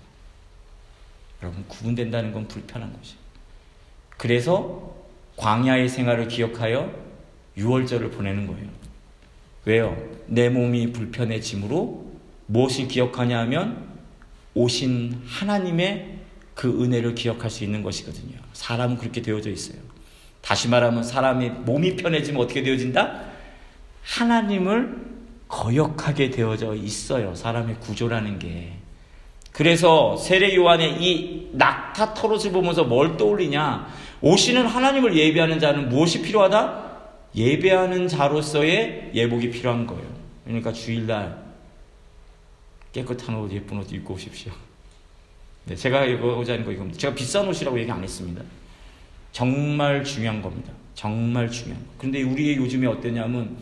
여러분, 구분된다는 건 불편한 것이에요. 그래서 광야의 생활을 기억하여 유월절을 보내는 거예요. 왜요? 내 몸이 불편해짐으로 무엇을 기억하냐 하면 오신 하나님의 그 은혜를 기억할 수 있는 것이거든요. 사람은 그렇게 되어져 있어요. 다시 말하면 사람이 몸이 편해지면 어떻게 되어진다? 하나님을 거역하게 되어져 있어요. 사람의 구조라는 게. 그래서 세례 요한의 이 낙타 털옷을 보면서 뭘 떠올리냐? 오시는 하나님을 예배하는 자는 무엇이 필요하다? 예배하는 자로서의 예복이 필요한 거예요. 그러니까 주일날 깨끗한 옷, 예쁜 옷 입고 오십시오. 네, 제가 이거고자 하는 거 이겁니다. 제가 비싼 옷이라고 얘기 안 했습니다. 정말 중요한 겁니다. 정말 중요한 거. 그런데 우리 요즘에 어땠냐면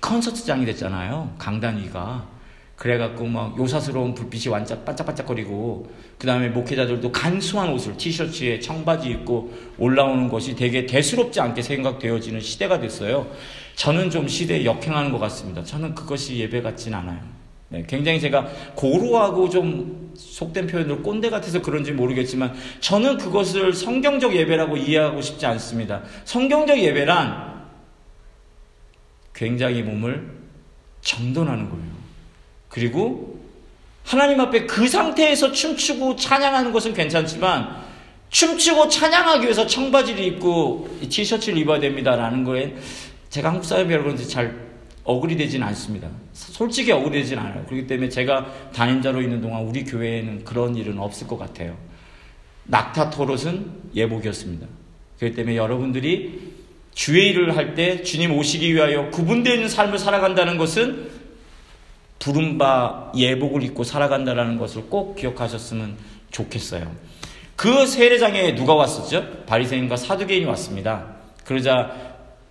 콘서트장이 됐잖아요. 강단 위가. 그래갖고 막 요사스러운 불빛이 완짝 반짝반짝거리고 그 다음에 목회자들도 간소한 옷을 티셔츠에 청바지 입고 올라오는 것이 되게 대수롭지 않게 생각되어지는 시대가 됐어요. 저는 좀 시대에 역행하는 것 같습니다. 저는 그것이 예배 같진 않아요. 네, 굉장히 제가 고루하고 좀 속된 표현으로 꼰대 같아서 그런지 모르겠지만 저는 그것을 성경적 예배라고 이해하고 싶지 않습니다. 성경적 예배란 굉장히 몸을 정돈하는 거예요. 그리고 하나님 앞에 그 상태에서 춤추고 찬양하는 것은 괜찮지만 춤추고 찬양하기 위해서 청바지를 입고 티셔츠를 입어야 됩니다라는 거에 제가 한국 사회 여러분들 잘 억울이 되진 않습니다. 솔직히 억울이 되진 않아요. 그렇기 때문에 제가 담임자로 있는 동안 우리 교회에는 그런 일은 없을 것 같아요. 낙타 토롯은 예복이었습니다. 그렇기 때문에 여러분들이 주의 일을 할 때 주님 오시기 위하여 구분되어 있는 삶을 살아간다는 것은 부른바 예복을 입고 살아간다는 것을 꼭 기억하셨으면 좋겠어요. 그 세례장에 누가 왔었죠? 바리새인과 사두개인이 왔습니다. 그러자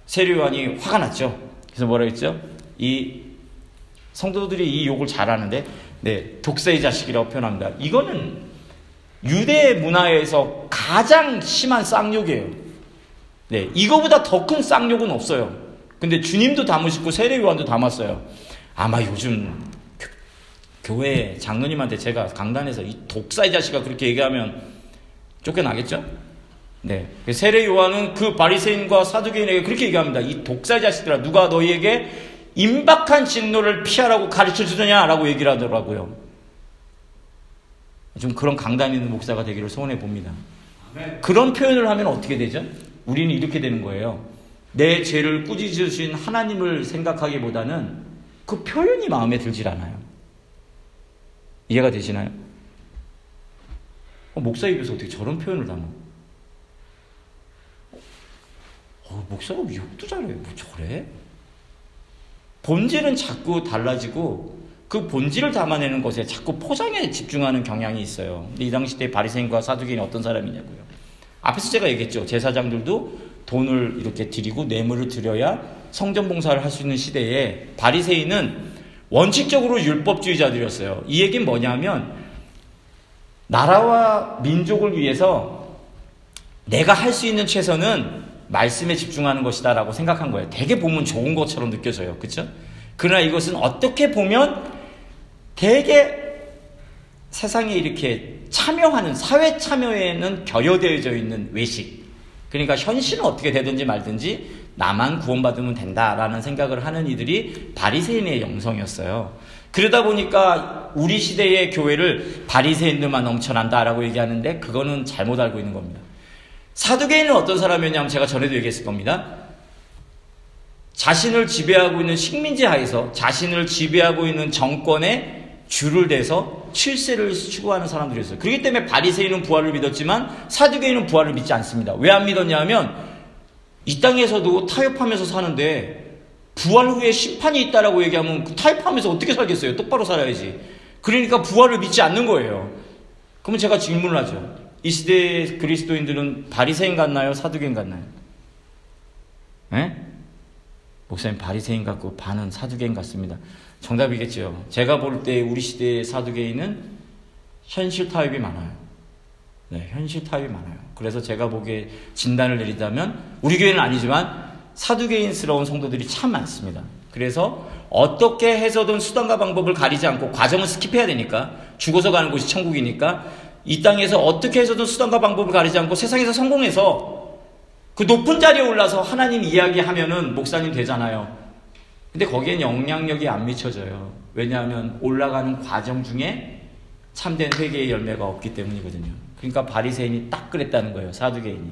세례요한이 화가 났죠. 그래서 뭐라 했죠? 이 성도들이 이 욕을 잘하는데 네, 독사의 자식이라고 표현합니다. 이거는 유대 문화에서 가장 심한 쌍욕이에요. 네, 이거보다 더 큰 쌍욕은 없어요. 근데 주님도 담으시고 세례요한도 담았어요. 아마 요즘 교회 장로님한테 제가 강단에서 이 독사의 자식아 그렇게 얘기하면 쫓겨나겠죠? 네. 세례 요한은 그 바리새인과 사두개인에게 그렇게 얘기합니다. 이 독사의 자식들아 누가 너희에게 임박한 진노를 피하라고 가르쳐 주느냐라고 얘기를 하더라고요. 좀 그런 강단 있는 목사가 되기를 소원해 봅니다. 그런 표현을 하면 어떻게 되죠? 우리는 이렇게 되는 거예요. 내 죄를 꾸짖으신 하나님을 생각하기보다는 그 표현이 마음에 들질 않아요. 이해가 되시나요? 어, 목사 입에서 어떻게 저런 표현을 담아? 어, 목사가 욕도 잘해. 뭐 저래? 본질은 자꾸 달라지고 그 본질을 담아내는 것에 자꾸 포장에 집중하는 경향이 있어요. 근데 이 당시 때 바리새인과 사두개인이 어떤 사람이냐고요. 앞에서 제가 얘기했죠. 제사장들도 돈을 이렇게 드리고 뇌물을 드려야 성전 봉사를 할 수 있는 시대에 바리새인은 원칙적으로 율법주의자들이었어요. 이 얘기는 뭐냐면 나라와 민족을 위해서 내가 할 수 있는 최선은 말씀에 집중하는 것이다라고 생각한 거예요. 되게 보면 좋은 것처럼 느껴져요. 그렇죠? 그러나 이것은 어떻게 보면 되게 세상에 이렇게 참여하는 사회 참여에는 결여되어져 있는 외식. 그러니까 현실은 어떻게 되든지 말든지 나만 구원받으면 된다라는 생각을 하는 이들이 바리새인의 영성이었어요. 그러다 보니까 우리 시대의 교회를 바리새인들만 넘쳐난다라고 얘기하는데 그거는 잘못 알고 있는 겁니다. 사두개인은 어떤 사람이었냐면 제가 전에도 얘기했을 겁니다. 자신을 지배하고 있는 식민지 하에서 자신을 지배하고 있는 정권에 줄을 대서 칠세를 추구하는 사람들이었어요. 그렇기 때문에 바리새인은 부활을 믿었지만 사두개인은 부활을 믿지 않습니다. 왜 안 믿었냐면 이 땅에서도 타협하면서 사는데 부활 후에 심판이 있다라고 얘기하면 그 타협하면서 어떻게 살겠어요? 똑바로 살아야지. 그러니까 부활을 믿지 않는 거예요. 그러면 제가 질문을 하죠. 이 시대의 그리스도인들은 바리새인 같나요? 사두개인 같나요? 에? 목사님 바리새인 같고 반은 사두개인 같습니다. 정답이겠죠. 제가 볼 때 우리 시대의 사두개인은 현실 타입이 많아요. 네, 현실 타입이 많아요. 그래서 제가 보기에 진단을 내리자면 우리 교회는 아니지만 사두개인스러운 성도들이 참 많습니다. 그래서 어떻게 해서든 수단과 방법을 가리지 않고 과정을 skip해야 되니까 죽어서 가는 곳이 천국이니까 이 땅에서 어떻게 해서든 수단과 방법을 가리지 않고 세상에서 성공해서 그 높은 자리에 올라서 하나님 이야기하면은 목사님 되잖아요. 근데 거기엔 영향력이 안 미쳐져요. 왜냐하면 올라가는 과정 중에 참된 회개의 열매가 없기 때문이거든요. 그러니까 바리새인이 딱 그랬다는 거예요. 사두개인이.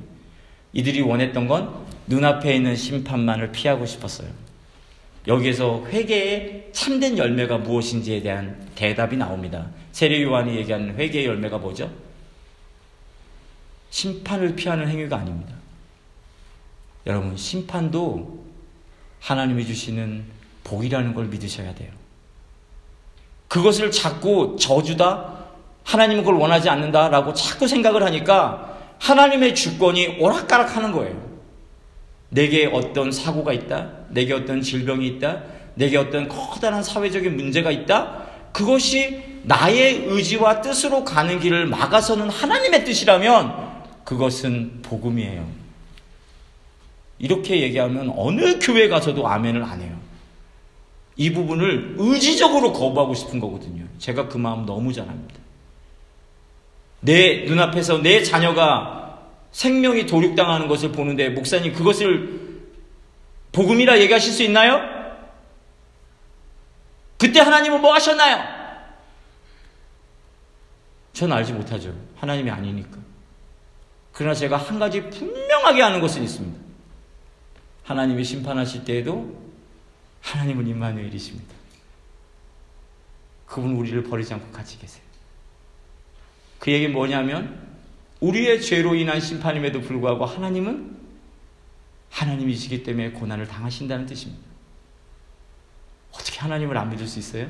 이들이 원했던 건 눈앞에 있는 심판만을 피하고 싶었어요. 여기에서 회개의 참된 열매가 무엇인지에 대한 대답이 나옵니다. 세례 요한이 얘기하는 회개의 열매가 뭐죠? 심판을 피하는 행위가 아닙니다. 여러분, 심판도 하나님이 주시는 복이라는 걸 믿으셔야 돼요. 그것을 자꾸 저주다, 하나님은 그걸 원하지 않는다라고 자꾸 생각을 하니까 하나님의 주권이 오락가락 하는 거예요. 내게 어떤 사고가 있다, 내게 어떤 질병이 있다, 내게 어떤 커다란 사회적인 문제가 있다, 그것이 나의 의지와 뜻으로 가는 길을 막아서는 하나님의 뜻이라면 그것은 복음이에요. 이렇게 얘기하면 어느 교회 가서도 아멘을 안 해요. 이 부분을 의지적으로 거부하고 싶은 거거든요. 제가 그 마음 너무 잘 압니다. 내 눈앞에서 내 자녀가 생명이 도륙당하는 것을 보는데 목사님 그것을 복음이라 얘기하실 수 있나요? 그때 하나님은 뭐 하셨나요? 전 알지 못하죠. 하나님이 아니니까. 그러나 제가 한 가지 분명하게 아는 것은 있습니다. 하나님이 심판하실 때에도 하나님은 임마누엘이십니다. 그분 우리를 버리지 않고 같이 계세요. 그 얘기는 뭐냐면 우리의 죄로 인한 심판임에도 불구하고 하나님은 하나님이시기 때문에 고난을 당하신다는 뜻입니다. 어떻게 하나님을 안 믿을 수 있어요?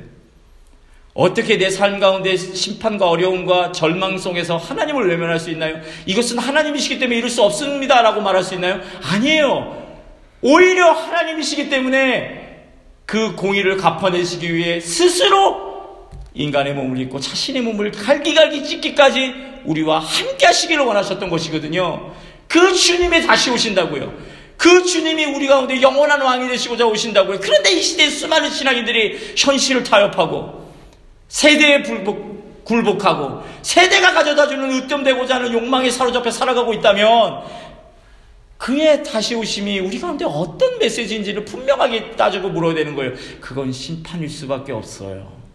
어떻게 내 삶 가운데 심판과 어려움과 절망 속에서 하나님을 외면할 수 있나요? 이것은 하나님이시기 때문에 이룰 수 없습니다. 라고 말할 수 있나요? 아니에요. 오히려 하나님이시기 때문에 그 공의를 갚아내시기 위해 스스로 인간의 몸을 입고 자신의 몸을 갈기갈기 찢기까지 우리와 함께 하시기를 원하셨던 것이거든요. 그 주님이 다시 오신다고요. 그 주님이 우리 가운데 영원한 왕이 되시고자 오신다고요. 그런데 이 시대에 수많은 신앙인들이 현실을 타협하고 세대에 불복, 굴복하고 세대가 가져다주는 으뜸되고자 하는 욕망에 사로잡혀 살아가고 있다면 그의 다시 오심이 우리 가운데 어떤 메시지인지를 분명하게 따지고 물어야 되는 거예요. 그건 심판일 수밖에 없어요.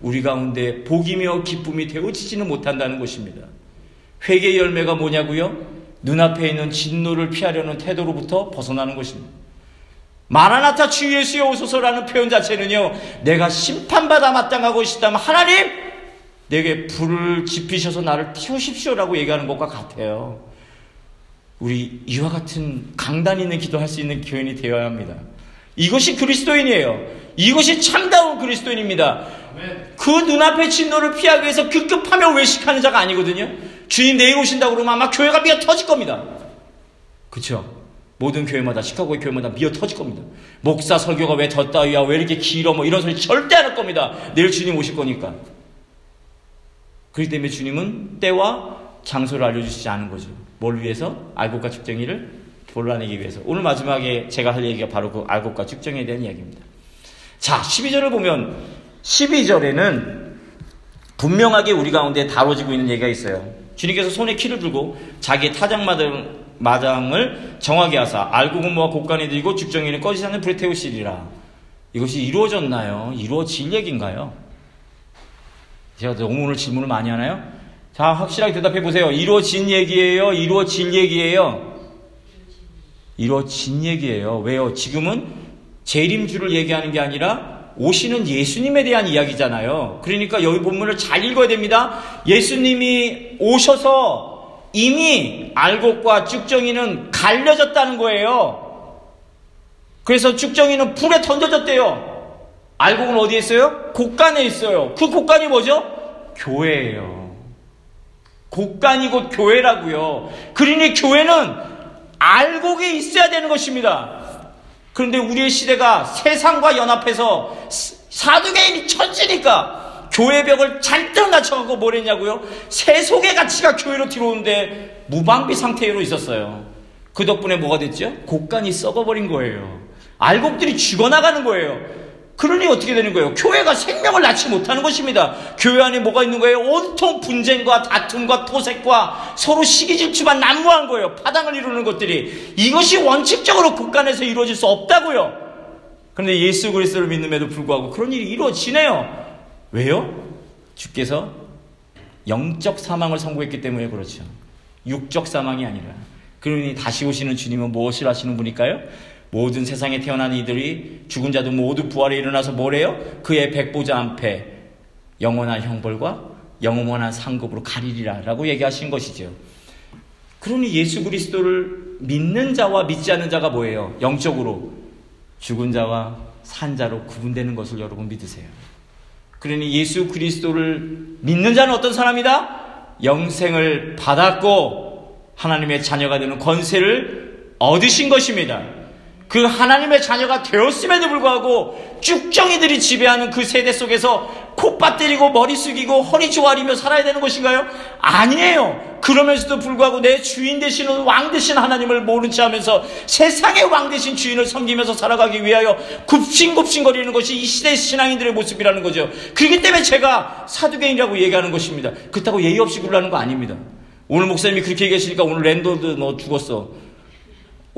우리 가운데 복이며 기쁨이 되어지지는 못한다는 것입니다. 회개의 열매가 뭐냐고요? 눈앞에 있는 진노를 피하려는 태도로부터 벗어나는 것입니다. 마라나타 주 예수여 오소서라는 표현 자체는요, 내가 심판받아 마땅하고 있다면 하나님, 내게 불을 지피셔서 나를 태우십시오라고 얘기하는 것과 같아요. 우리 이와 같은 강단 있는 기도할 수 있는 교인이 되어야 합니다. 이것이 그리스도인이에요. 이것이 참다운 그리스도인입니다. 그 눈앞의 진노를 피하기 위해서 급급하며 외식하는 자가 아니거든요. 주님 내일 오신다고 그러면 아마 교회가 미어 터질 겁니다. 그쵸? 모든 교회마다, 시카고의 교회마다 미어 터질 겁니다. 목사 설교가 왜 덧다위야, 왜 이렇게 길어, 뭐 이런 소리 절대 안 할 겁니다. 내일 주님 오실 거니까. 그렇기 때문에 주님은 때와 장소를 알려주시지 않은 거죠. 뭘 위해서? 알곡과 측정이를 골라내기 위해서. 오늘 마지막에 제가 할 얘기가 바로 그 알곡과 측정에 대한 이야기입니다. 자, 12절을 보면 12절에는 분명하게 우리 가운데 다뤄지고 있는 얘기가 있어요. 주님께서 손에 키를 들고 자기의 타작마당 마장을 정하게 하사 알곡은 모아 곡간에 들고 죽정이는 꺼지지 않는 불에 태우시리라. 이것이 이루어졌나요? 이루어질 얘기인가요? 제가 너무 오늘 질문을 많이 하나요? 자, 확실하게 대답해 보세요. 이루어진 얘기예요? 이루어질 얘기예요? 이루어진 얘기예요. 왜요? 지금은 재림주를 얘기하는 게 아니라 오시는 예수님에 대한 이야기잖아요. 그러니까 여기 본문을 잘 읽어야 됩니다. 예수님이 오셔서 이미 알곡과 쭉정이는 갈려졌다는 거예요. 그래서 쭉정이는 불에 던져졌대요. 알곡은 어디에 있어요? 곡간에 있어요. 그 곡간이 뭐죠? 교회예요. 곡간이 곧 교회라고요. 그러니 교회는 알곡이 있어야 되는 것입니다. 그런데 우리의 시대가 세상과 연합해서 사두개인이 천지니까 교회 벽을 잔뜩 낮춰갖고 뭘 했냐고요? 세속의 가치가 교회로 들어오는데 무방비 상태로 있었어요. 그 덕분에 뭐가 됐죠? 곡간이 썩어버린 거예요. 알곡들이 죽어나가는 거예요. 그러니 어떻게 되는 거예요? 교회가 생명을 낳지 못하는 것입니다. 교회 안에 뭐가 있는 거예요? 온통 분쟁과 다툼과 토색과 서로 시기 질투만 난무한 거예요. 파당을 이루는 것들이. 이것이 원칙적으로 국간에서 이루어질 수 없다고요. 그런데 예수 그리스도를 믿음에도 불구하고 그런 일이 이루어지네요. 왜요? 주께서 영적 사망을 선고했기 때문에 그렇죠. 육적 사망이 아니라. 그러니 다시 오시는 주님은 무엇을 하시는 분일까요? 모든 세상에 태어난 이들이 죽은 자도 모두 부활에 일어나서 뭐래요? 그의 백보자 앞에 영원한 형벌과 영원한 상급으로 가리리라 라고 얘기하신 것이죠. 그러니 예수 그리스도를 믿는 자와 믿지 않는 자가 뭐예요? 영적으로 죽은 자와 산 자로 구분되는 것을 여러분 믿으세요. 그러니 예수 그리스도를 믿는 자는 어떤 사람이다? 영생을 받았고 하나님의 자녀가 되는 권세를 얻으신 것입니다. 그 하나님의 자녀가 되었음에도 불구하고 쭉정이들이 지배하는 그 세대 속에서 콧밥 때리고 머리 숙이고 허리 조아리며 살아야 되는 것인가요? 아니에요. 그러면서도 불구하고 내 주인 되시는 왕 되신 하나님을 모른 체 하면서 세상의 왕 되신 주인을 섬기면서 살아가기 위하여 굽신굽신거리는 것이 이 시대 신앙인들의 모습이라는 거죠. 그렇기 때문에 제가 사두개인이라고 얘기하는 것입니다. 그렇다고 예의 없이 굴라는 거 아닙니다. 오늘 목사님이 그렇게 얘기하시니까 오늘 랜더드 너 죽었어.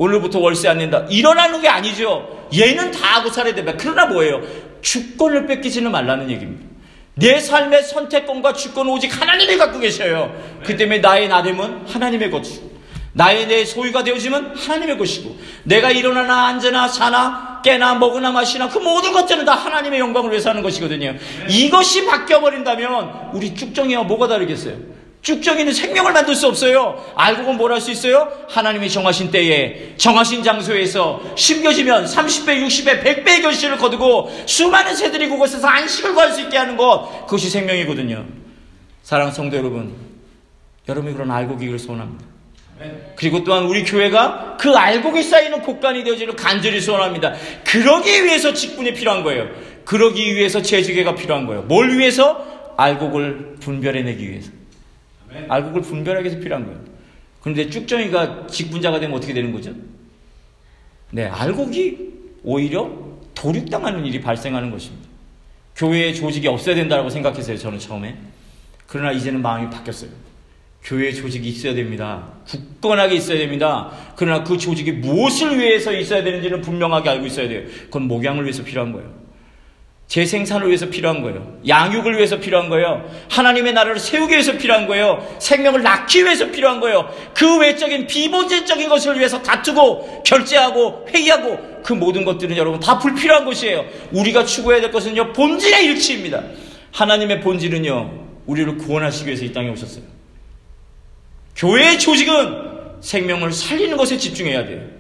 오늘부터 월세 안 낸다. 일어나는 게 아니죠. 얘는 다 하고 살아야 된다. 그러나 뭐예요? 주권을 뺏기지는 말라는 얘기입니다. 내 삶의 선택권과 주권은 오직 하나님이 갖고 계셔요. 그 때문에 나의 나됨은 하나님의 것이고, 나의 내 소유가 되어지면 하나님의 것이고, 내가 일어나나 앉으나 사나 깨나 먹으나 마시나 그 모든 것들은 다 하나님의 영광을 위해서 하는 것이거든요. 이것이 바뀌어버린다면 우리 쭉정이와 뭐가 다르겠어요? 쭉정이는 생명을 만들 수 없어요. 알고는 뭘 할 수 있어요? 하나님이 정하신 때에 정하신 장소에서 심겨지면 30배, 60배, 100배의 결실을 거두고 수많은 새들이 그곳에서 안식을 구할 수 있게 하는 것 그것이 생명이거든요. 사랑하는 성도 여러분, 여러분이 그런 알고기를 소원합니다. 그리고 또한 우리 교회가 그 알곡이 쌓이는 곡간이 되어지는 간절히 소원합니다. 그러기 위해서 직분이 필요한 거예요. 그러기 위해서 재주계가 필요한 거예요. 뭘 위해서? 알곡을 분별해내기 위해서. 알곡을 분별하기 위해서 필요한 거예요. 그런데 쭉정이가 직분자가 되면 어떻게 되는 거죠? 네, 알곡이 오히려 도륙당하는 일이 발생하는 것입니다. 교회의 조직이 없어야 된다고 생각했어요, 저는 처음에. 그러나 이제는 마음이 바뀌었어요. 교회 조직이 있어야 됩니다. 굳건하게 있어야 됩니다. 그러나 그 조직이 무엇을 위해서 있어야 되는지는 분명하게 알고 있어야 돼요. 그건 목양을 위해서 필요한 거예요. 재생산을 위해서 필요한 거예요. 양육을 위해서 필요한 거예요. 하나님의 나라를 세우기 위해서 필요한 거예요. 생명을 낳기 위해서 필요한 거예요. 그 외적인 비본질적인 것을 위해서 다투고 결제하고 회의하고 그 모든 것들은 여러분 다 불필요한 것이에요. 우리가 추구해야 될 것은요. 본질의 일치입니다. 하나님의 본질은요. 우리를 구원하시기 위해서 이 땅에 오셨어요. 교회의 조직은 생명을 살리는 것에 집중해야 돼요.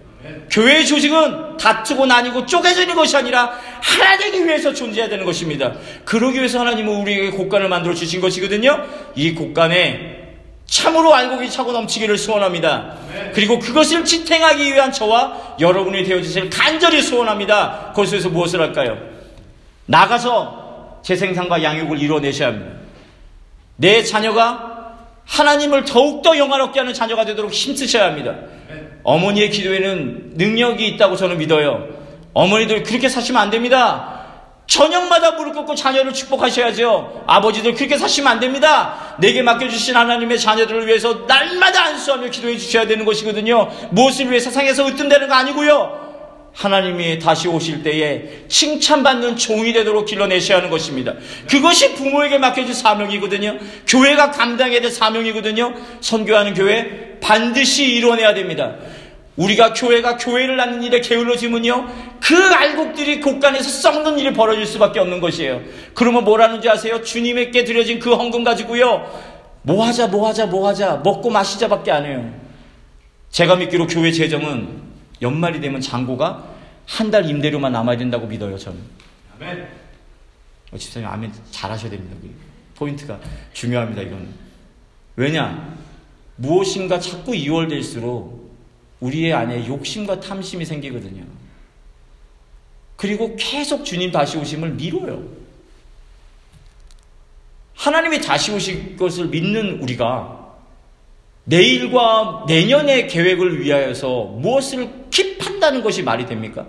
교회의 조직은 다투고 나뉘고 쪼개지는 것이 아니라 하나 되기 위해서 존재해야 되는 것입니다. 그러기 위해서 하나님은 우리에게 곳간을 만들어 주신 것이거든요. 이 곳간에 참으로 알곡이 차고 넘치기를 소원합니다. 그리고 그것을 지탱하기 위한 저와 여러분이 되어주실 간절히 소원합니다. 거기서 무엇을 할까요? 나가서 재생산과 양육을 이루어내셔야 합니다. 내 자녀가 하나님을 더욱더 영화롭게 하는 자녀가 되도록 힘쓰셔야 합니다. 어머니의 기도에는 능력이 있다고 저는 믿어요. 어머니들 그렇게 사시면 안 됩니다. 저녁마다 무릎 꿇고 자녀를 축복하셔야죠. 아버지들 그렇게 사시면 안 됩니다. 내게 맡겨주신 하나님의 자녀들을 위해서 날마다 안수하며 기도해 주셔야 되는 것이거든요. 무엇을 위해 세상에서 으뜸되는 거 아니고요. 하나님이 다시 오실 때에 칭찬받는 종이 되도록 길러내셔야 하는 것입니다. 그것이 부모에게 맡겨진 사명이거든요. 교회가 감당해야 될 사명이거든요. 선교하는 교회 반드시 이뤄내야 됩니다. 우리가 교회가 교회를 낳는 일에 게을러지면요. 그 알곡들이 곳간에서 썩는 일이 벌어질 수밖에 없는 것이에요. 그러면 뭐라는지 아세요? 주님에게 드려진 그 헌금 가지고요. 뭐 하자, 뭐 하자, 뭐 하자, 먹고 마시자밖에 안 해요. 제가 믿기로 교회 재정은 연말이 되면 잔고가 한 달 임대료만 남아야 된다고 믿어요, 저는. 아멘. 어, 집사님, 아멘 잘하셔야 됩니다. 포인트가 중요합니다, 이건. 왜냐? 무엇인가 자꾸 이월될수록 우리의 안에 욕심과 탐심이 생기거든요. 그리고 계속 주님 다시 오심을 미뤄요. 하나님이 다시 오실 것을 믿는 우리가 내일과 내년의 계획을 위하여서 무엇을 킵한다는 것이 말이 됩니까?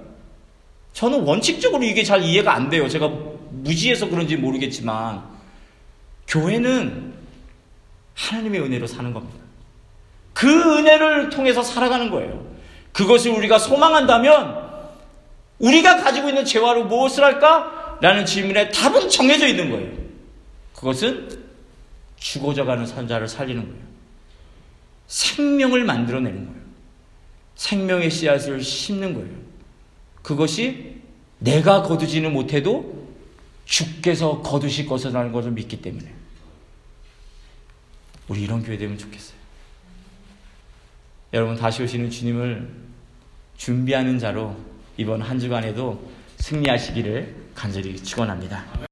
저는 원칙적으로 이게 잘 이해가 안 돼요. 제가 무지해서 그런지 모르겠지만, 교회는 하나님의 은혜로 사는 겁니다. 그 은혜를 통해서 살아가는 거예요. 그것을 우리가 소망한다면, 우리가 가지고 있는 재화로 무엇을 할까? 라는 질문에 답은 정해져 있는 거예요. 그것은 죽어져가는 산자를 살리는 거예요. 생명을 만들어내는 거예요. 생명의 씨앗을 심는 거예요. 그것이 내가 거두지는 못해도 주께서 거두실 것이라는 것을 믿기 때문에 우리 이런 교회 되면 좋겠어요. 여러분 다시 오시는 주님을 준비하는 자로 이번 한 주간에도 승리하시기를 간절히 축원합니다.